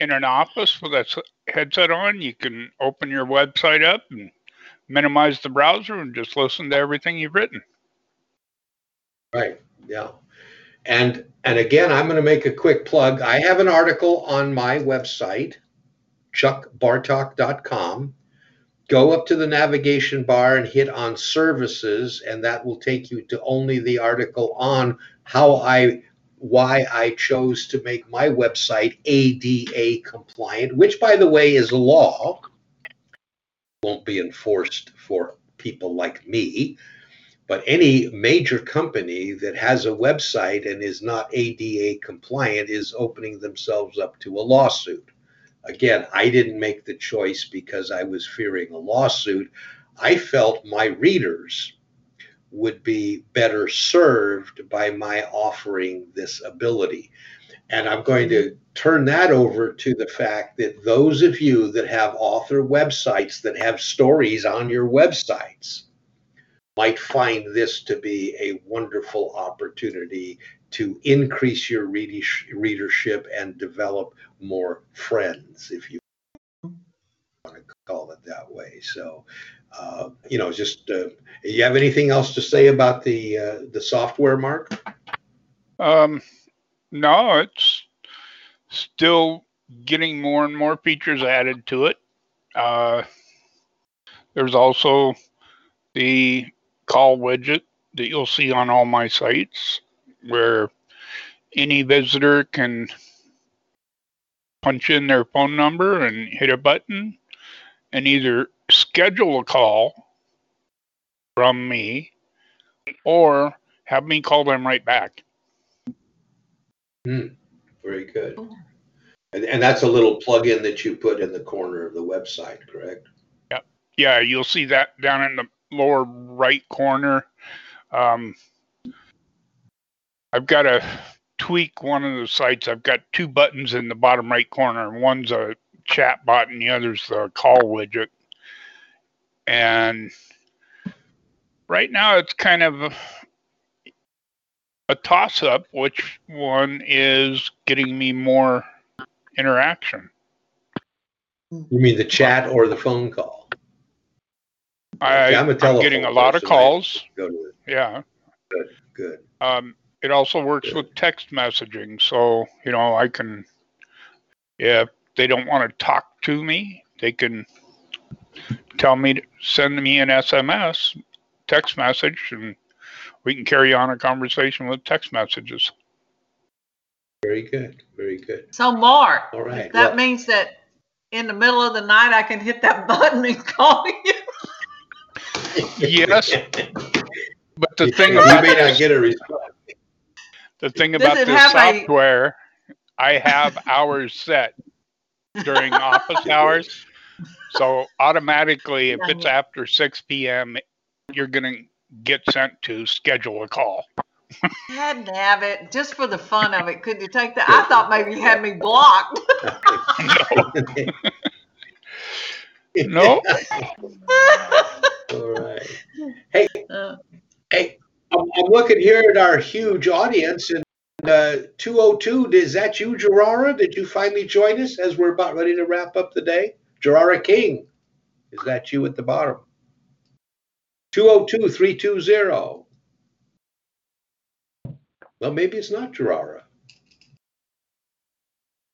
in an office with a headset on, you can open your website up and minimize the browser and just listen to everything you've written. Right. Yeah. And and again, I'm going to make a quick plug. I have an article on my website, chuckbartok.com. Go up to the navigation bar and hit on services, and that will take you to only the article on how I why I chose to make my website ADA compliant, which by the way is law won't be enforced for people like me. But any major company that has a website and is not ADA compliant is opening themselves up to a lawsuit. Again, I didn't make the choice because I was fearing a lawsuit. I felt my readers would be better served by my offering this ability. And I'm going to turn that over to the fact that those of you that have author websites that have stories on your websites might find this to be a wonderful opportunity to increase your readership and develop more friends, if you want to call it that way. So, uh, you know, just uh, you have anything else to say about the uh, the software, Mark? Um, no, it's still getting more and more features added to it. Uh, there's also the call widget that you'll see on all my sites where any visitor can punch in their phone number and hit a button and either schedule a call from me or have me call them right back. Hmm. Very good. And, and that's a little plug-in that you put in the corner of the website, correct? Yeah, yeah. You'll see that down in the lower right corner. Um, I've got to tweak one of the sites. I've got two buttons in the bottom right corner. One's a chat bot and the other's the call widget. And right now it's kind of a toss up which one is getting me more interaction. You mean the chat or the phone call? I, I'm, a I'm getting a lot of calls. Go to it. Yeah. Good, good. Um, it also works Good. with text messaging. So, you know, I can, if they don't want to talk to me, they can tell me to send me an SMS, text message, and we can carry on a conversation with text messages. Very good, very good. So Mark, All right. that well, means that in the middle of the night I can hit that button and call you. Yes, but the thing you about may not get a response. the thing about it this software, I have hours set during office hours. So automatically, if it's after 6 p.m., you're going to get sent to schedule a call. I Had to have it just for the fun of it. Could you take that? I thought maybe you had me blocked. No, All right. Hey, Uh, hey, I'm, I'm looking here at our huge audience and uh, 202, is that you, Gerara? Did you finally join us as we're about ready to wrap up the day? Gerara King, is that you at the bottom? 202 320. Well, maybe it's not Gerara.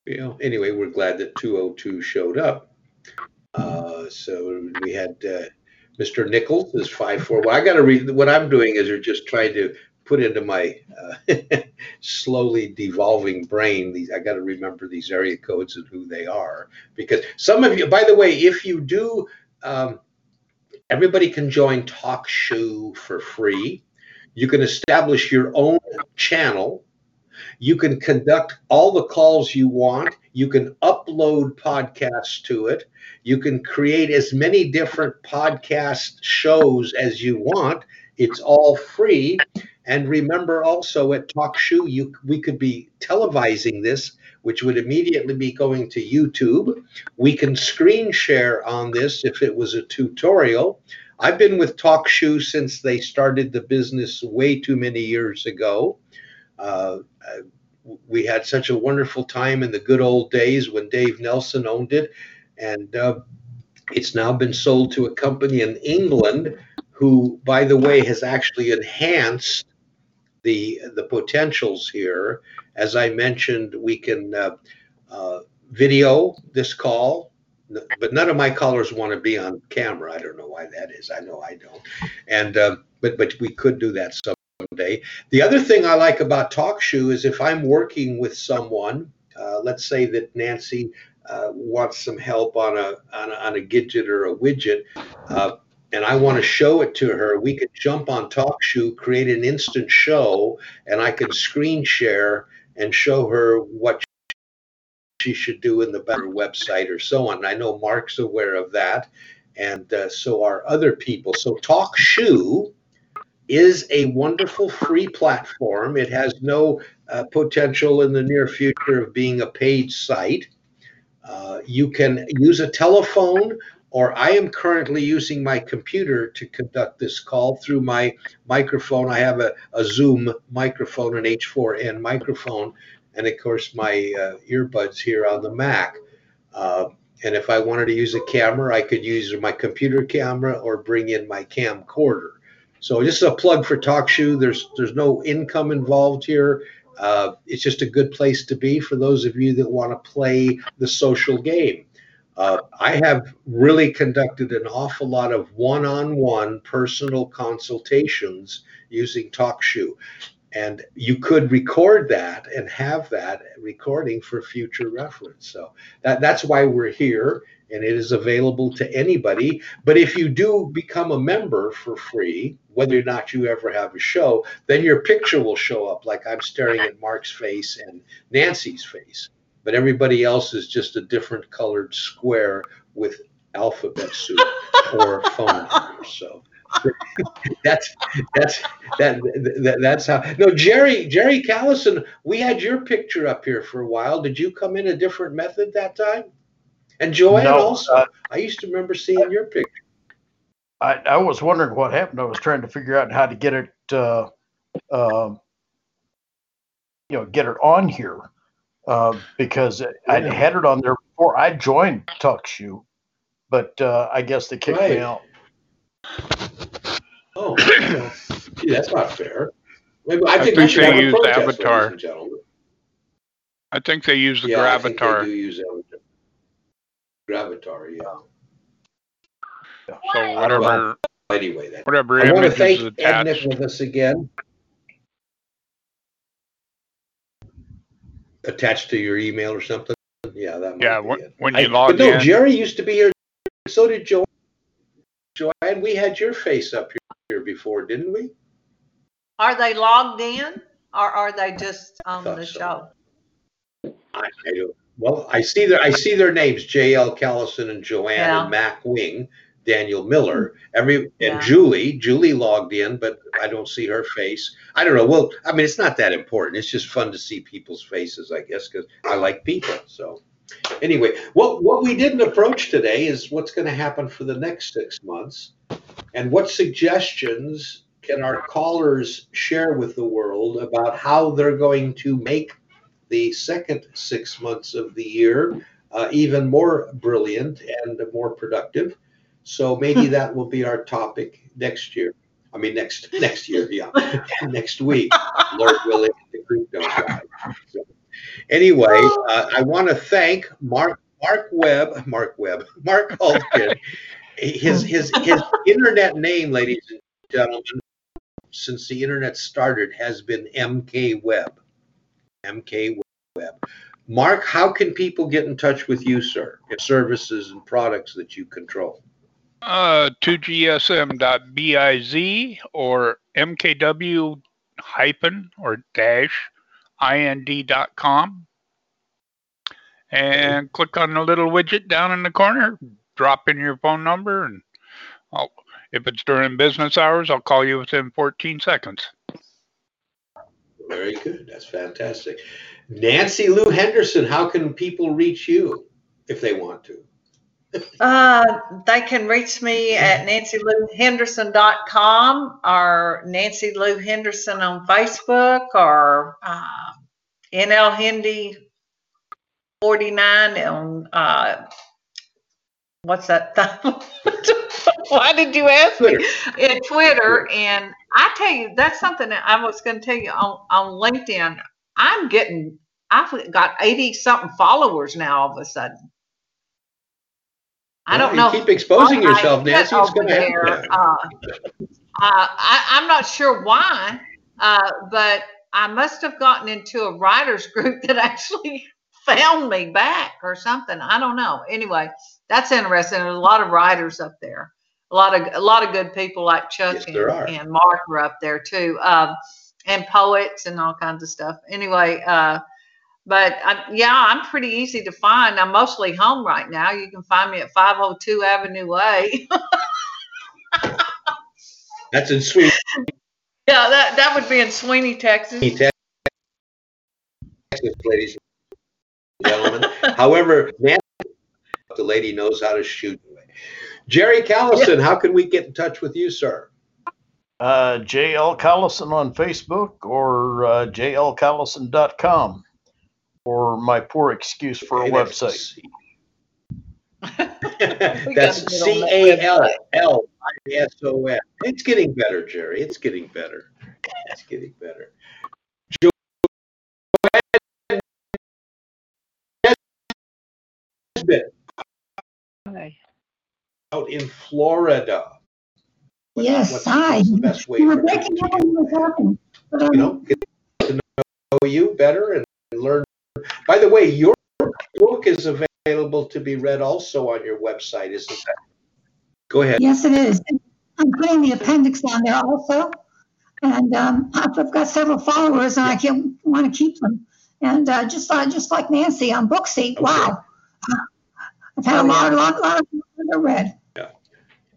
You know, anyway, we're glad that 202 showed up. Uh, so we had uh, Mr. Nichols is five four. Well, I got to read. What I'm doing is, just trying to put into my uh, slowly devolving brain. These I got to remember these area codes and who they are because some of you. By the way, if you do, um, everybody can join TalkShoe for free. You can establish your own channel. You can conduct all the calls you want. You can upload podcasts to it. You can create as many different podcast shows as you want. It's all free. And remember also at TalkShoe, you we could be televising this, which would immediately be going to YouTube. We can screen share on this if it was a tutorial. I've been with TalkShoe since they started the business way too many years ago. Uh, we had such a wonderful time in the good old days when Dave Nelson owned it, and uh, it's now been sold to a company in England who, by the way, has actually enhanced the the potentials here. As I mentioned, we can uh, uh, video this call, but none of my callers want to be on camera. I don't know why that is. I know I don't, and uh, but but we could do that someday. The other thing I like about TalkShoe is if I'm working with someone, uh, let's say that Nancy uh, wants some help on a, on a on a gadget or a widget, uh, and I want to show it to her, we could jump on TalkShoe, create an instant show, and I can screen share and show her what she should do in the better website or so on. I know Mark's aware of that, and uh, so are other people. So TalkShoe is a wonderful free platform. It has no uh, potential in the near future of being a paid site. Uh, you can use a telephone, or I am currently using my computer to conduct this call through my microphone. I have a, a Zoom microphone, an H4n microphone, and of course my uh, earbuds here on the Mac. Uh, and if I wanted to use a camera, I could use my computer camera or bring in my camcorder. So this is a plug for TalkShoe. There's there's no income involved here. Uh, it's just a good place to be for those of you that want to play the social game. Uh, I have really conducted an awful lot of one-on-one personal consultations using TalkShoe. and you could record that and have that recording for future reference. So that, that's why we're here, and it is available to anybody. But if you do become a member for free, whether or not you ever have a show, then your picture will show up like I'm staring at Mark's face and Nancy's face. But everybody else is just a different colored square with alphabet soup or phone numbers. So that's that's that, that that's how no jerry jerry callison we had your picture up here for a while did you come in a different method that time and joanne No, also uh, i used to remember seeing your picture I, I was wondering what happened. I was trying to figure out how to get it, uh, um, you know, get it on here uh, because I Yeah. had it on there before I joined TalkShoe, but uh, I guess they kicked Right. me out. oh well, gee, that's not fair Maybe, I, I think, think they have used protest, Avatar. ladies and gentlemen. I think they use the yeah, I think they do use Avatar. Gravatar, yeah. So whatever Anyway, then. whatever I want to image thank is Ed Nick attached. with us again. Attached to your email or something? Yeah, that might Yeah, be when, it. when I- you log but no, in. Jerry used to be here. So did Joanne. Joanne, we had your face up here, here before, didn't we? Are they logged in or are they just on the so. show? I, I do. Well, I see their I see their names: J.L. Callison and Joanne Yeah. and Mac Wing, Daniel Miller, every and Julie. Julie logged in, but I don't see her face. I don't know. Well, I mean, it's not that important. It's just fun to see people's faces, I guess, because I like people. So, anyway, what what we didn't approach today is what's going to happen for the next six months, and what suggestions can our callers share with the world about how they're going to make the second six months of the year uh, even more brilliant and more productive. So maybe that will be our topic next year. I mean, next next year, yeah, next week, Lord willing, the creek don't die. So, anyway, uh, I want to thank Mark Mark Webb, Mark Webb, Mark Hultgren. His his his internet name, ladies and gentlemen, since the internet started, has been MK Webb. MK Webb. Mark, how can people get in touch with you, sir? Services and products that you control. Uh, 2gsm.biz or mkw hyphen or dash ind.com. And click on the little widget down in the corner, drop in your phone number, and I'll, if it's during business hours, I'll call you within 14 seconds. Very good. That's fantastic. Nancy Lou Henderson, how can people reach you if they want to? Uh, they can reach me at nancylouhenderson.com or Nancy Lou Henderson on Facebook or uh, NL Hindi 49 on uh, what's that? Why did you ask me? In Twitter. And I tell you, that's something that I was going to tell you on, on LinkedIn. I'm getting, I've got 80 something followers now all of a sudden. I don't Well, know. keep exposing yourself, Nancy. It's going to happen. Uh, uh, I, I'm not sure why, uh, but I must have gotten into a writers group that actually found me back or something. I don't know. Anyway, that's interesting. There's a lot of writers up there. A lot of a lot of good people like Chuck Yes, and, and Mark are up there too, um, and poets and all kinds of stuff. Anyway, uh, but I, yeah, I'm pretty easy to find. I'm mostly home right now. You can find me at 502 Avenue A. That's in Sweden, yeah, that that would be in Sweeny, Texas. Texas, ladies and gentlemen. However, Nancy, the lady knows how to shoot. Jerry Callison, how can we get in touch with you, sir? Uh, JL Callison on Facebook or uh, jlcallison.com or my poor excuse for a Okay, that's website. C- We That's gotta get on C that A L L I S O N. It's getting better, Jerry. It's getting better. It's getting better. Joanne Nesbitt out in Florida. Yes, what's, hi. what's the best way You were breaking up when you were talking. But, um, you know, get to know you better and learn. By the way, your book is available to be read also on your website, isn't that? Go ahead. Yes, it is. I'm putting the appendix on there also. And um, I've got several followers and I can, want to keep them. And uh, just, uh, just like Nancy on Booksie, wow. I've had a Oh, lot, yeah. lot, lot of books read. Yeah,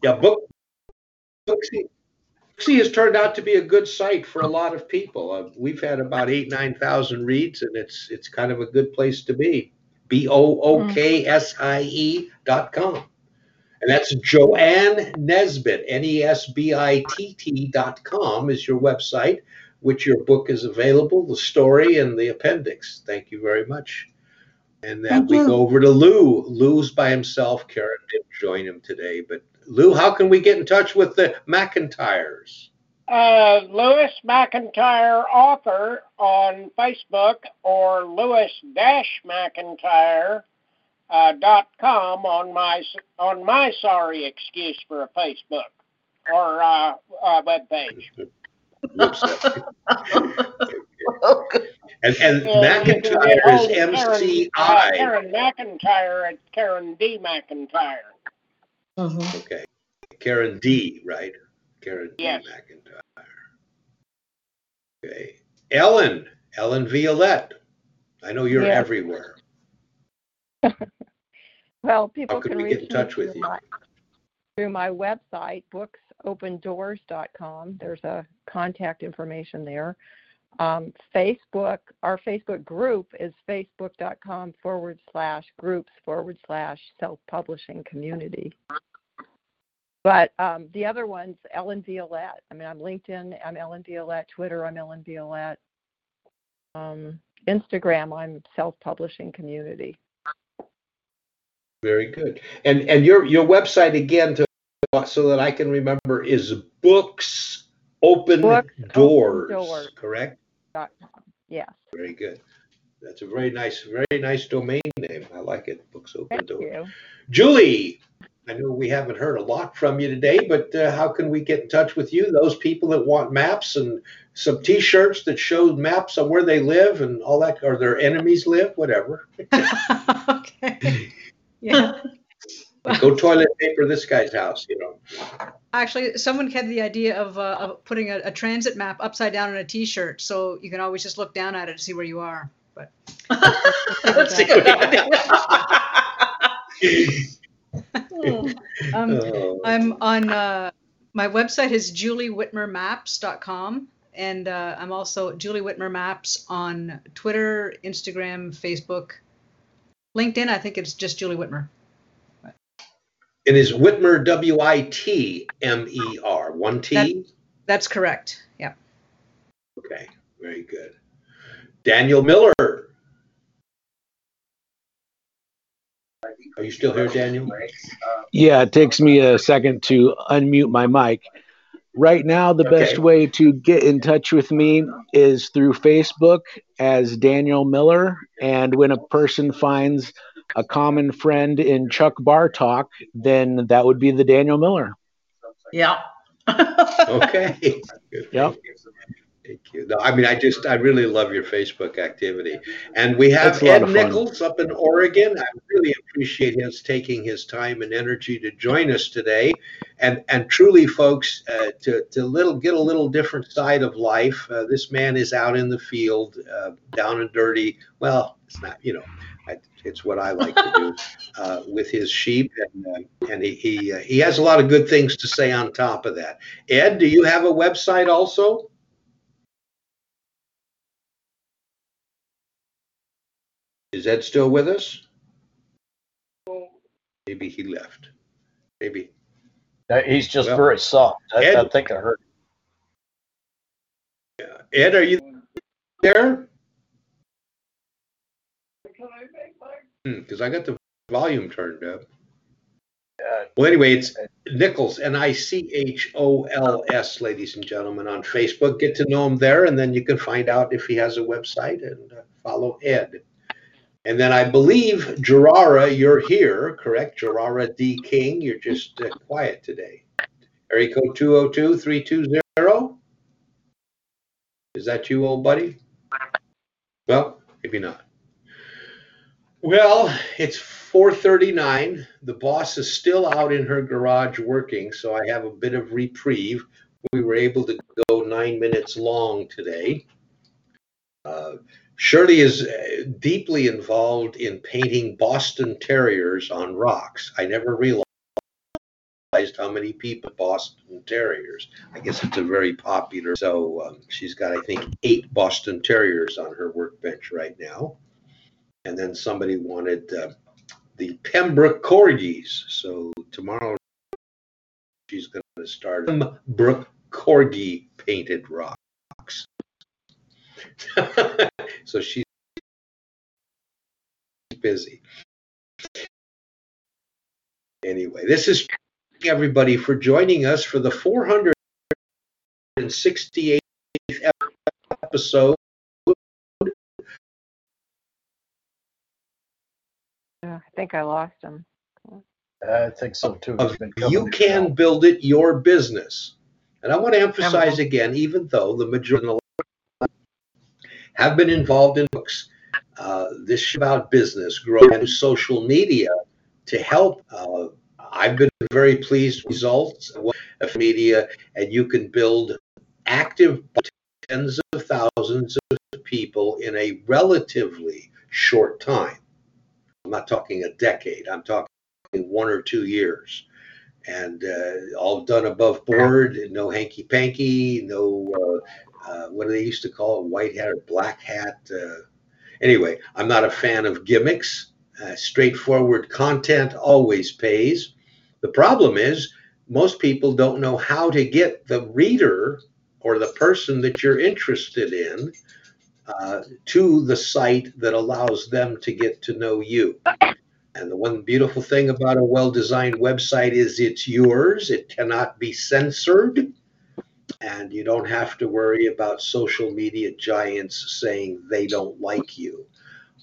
yeah, book Booksie. Booksie has turned out to be a good site for a lot of people. Uh, we've had about eight, nine thousand reads, and it's it's kind of a good place to be. B O O K S I E dot com. And that's Joanne Nesbitt, N E S B I T T dot com is your website, which your book is available, the story and the appendix. Thank you very much. And then Thank we you. go over to Lou. Lou's by himself. Karen didn't join him today, but Lou, how can we get in touch with the McIntyres? Uh, Lewis McIntyre author on Facebook or Lewis Dash McIntyre uh, dot com on my on my sorry excuse for a Facebook or uh, uh, web page. And and Yeah, you can get McIntyre is hold of M Karen, C uh, I. Karen McIntyre at Karen D McIntyre. Mm-hmm. Okay. Karen D, right? Karen D McIntyre. Okay. Ellen, Ellen Violette. I know you're Yes. everywhere. Well, people How could can we reach get in touch with you? my, through my website, booksopendoors.com. There's a contact information there. Um, Facebook, our Facebook group is facebook.com forward slash groups forward slash self publishing community. But um, the other one's Ellen Violette. I mean, I'm LinkedIn, I'm Ellen Violette. Twitter, I'm Ellen Violette. Um, Instagram, I'm self publishing community. Very good. And and your your website again to so that I can remember is books open Books Open doors, Doors. correct? Dot com. Yes. Very good. That's a very nice, very nice domain name. I like it. Books open Thank doors. you. Julie, I know we haven't heard a lot from you today, but uh, how can we get in touch with you? Those people that want maps and some T-shirts that show maps of where they live and all that, or their enemies live, whatever. okay. Yeah. Go toilet paper this guy's house, you know. Actually, someone had the idea of, uh, of putting a, a transit map upside down on a T-shirt, so you can always just look down at it to see where you are. But That's a good idea. um, Oh. I'm on uh, my website is juliewhitmermaps.com, and uh, I'm also Julie Whitmer Maps on Twitter, Instagram, Facebook, LinkedIn. I think it's just Julie Whitmer. It is Whitmer, W I T M E R, one T. That's correct. Yeah. Okay, very good. Daniel Miller. Are you still here, Daniel? Yeah, it takes me a second to unmute my mic. Right now, the best way to get in touch with me is through Facebook as Daniel Miller. And when a person finds a common friend in Chuck Bartok, then that would be the Daniel Miller. Yeah. Okay. Yep. Thank you. No, I mean, I just, I really love your Facebook activity. And we have It's a lot Ed. Nichols up in Oregon. I really appreciate his taking his time and energy to join us today. And and truly, folks, uh, to to little get a little different side of life. Uh, this man is out in the field, uh, down and dirty. Well, it's not, you know, I, it's what I like to do uh, with his sheep, and uh, and he he, uh, he has a lot of good things to say on top of that. Ed, do you have a website also? Is Ed still with us? Maybe he left. Maybe. Uh, He's just Well, very soft. I, I think I heard. Ed, are you there? Because I got the volume turned up. Uh, Well, anyway, it's Nichols, N I C H O L S, ladies and gentlemen, on Facebook. Get to know him there, and then you can find out if he has a website and uh, follow Ed. And then I believe, Gerara, you're here, correct? Gerara D. King, you're just uh, quiet today. Area code 202 320. Is that you, old buddy? Well, maybe not. Well, it's 4:39. The boss is still out in her garage working, so I have a bit of reprieve. We were able to go nine minutes long today. Uh, Shirley is uh, deeply involved in painting Boston Terriers on rocks. I never realized how many people Boston Terriers. I guess it's a very popular. So um, she's got, I think, eight Boston Terriers on her workbench right now. And then somebody wanted uh, the Pembroke Corgis. So tomorrow she's going to start Pembroke Corgi painted rocks. so she's busy. Anyway, this is everybody for joining us for the 468th episode. I think I lost him. I think so too. You can build it your business. And I want to emphasize again, even though the majority have been involved in books, uh, this is about business, growing social media to help. Uh, I've been very pleased with results of media, and you can build active tens of thousands of people in a relatively short time. I'm not talking a decade. I'm talking one or two years, and uh, all done above board. No hanky panky. No uh, uh, what do they used to call it? White hat or black hat. Uh, anyway, I'm not a fan of gimmicks. Uh, straightforward content always pays. The problem is most people don't know how to get the reader or the person that you're interested in uh, to the site that allows them to get to know you. And the one beautiful thing about a well designed website is it's yours, it cannot be censored, and you don't have to worry about social media giants saying they don't like you.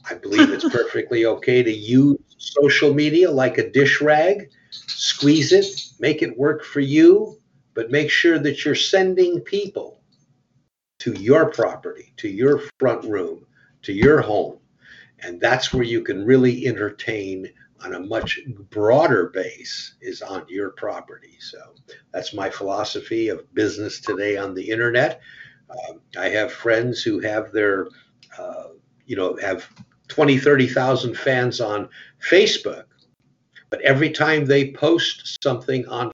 I believe it's perfectly okay to use social media like a dish rag squeeze it, make it work for you, but make sure that you're sending people to your property, to your front room, to your home. And that's where you can really entertain on a much broader base is on your property. So that's my philosophy of business today on the internet. Uh, I have friends who have their, uh, you know, have 20, 30,000 fans on Facebook but every time they post something on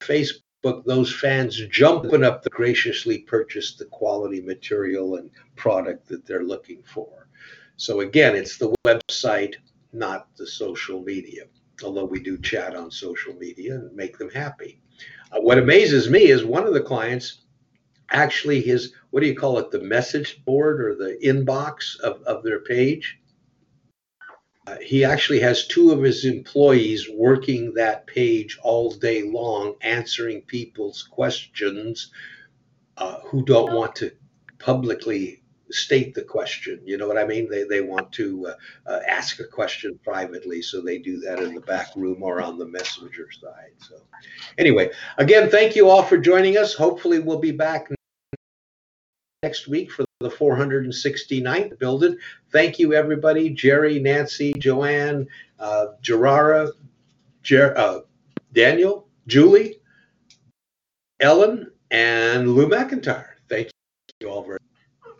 Facebook, those fans jumping up to graciously purchase the quality material and product that they're looking for. So again, it's the website, not the social media. Although we do chat on social media and make them happy. Uh, what amazes me is one of the clients actually his what do you call it the message board or the inbox of, of their page he actually has two of his employees working that page all day long, answering people's questions uh, who don't want to publicly state the question. You know what I mean? They, they want to uh, uh, ask a question privately, so they do that in the back room or on the messenger side. So, anyway, again, thank you all for joining us. Hopefully, we'll be back next week for the 469th building. Thank you, everybody. Jerry, Nancy, Joanne, uh, Gerara, Jer- uh, Daniel, Julie, Ellen, and Lou McIntyre. Thank you all very much.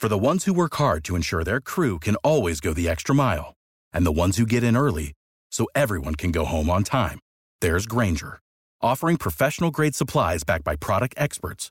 For the ones who work hard to ensure their crew can always go the extra mile, and the ones who get in early so everyone can go home on time, there's Grainger, offering professional grade supplies backed by product experts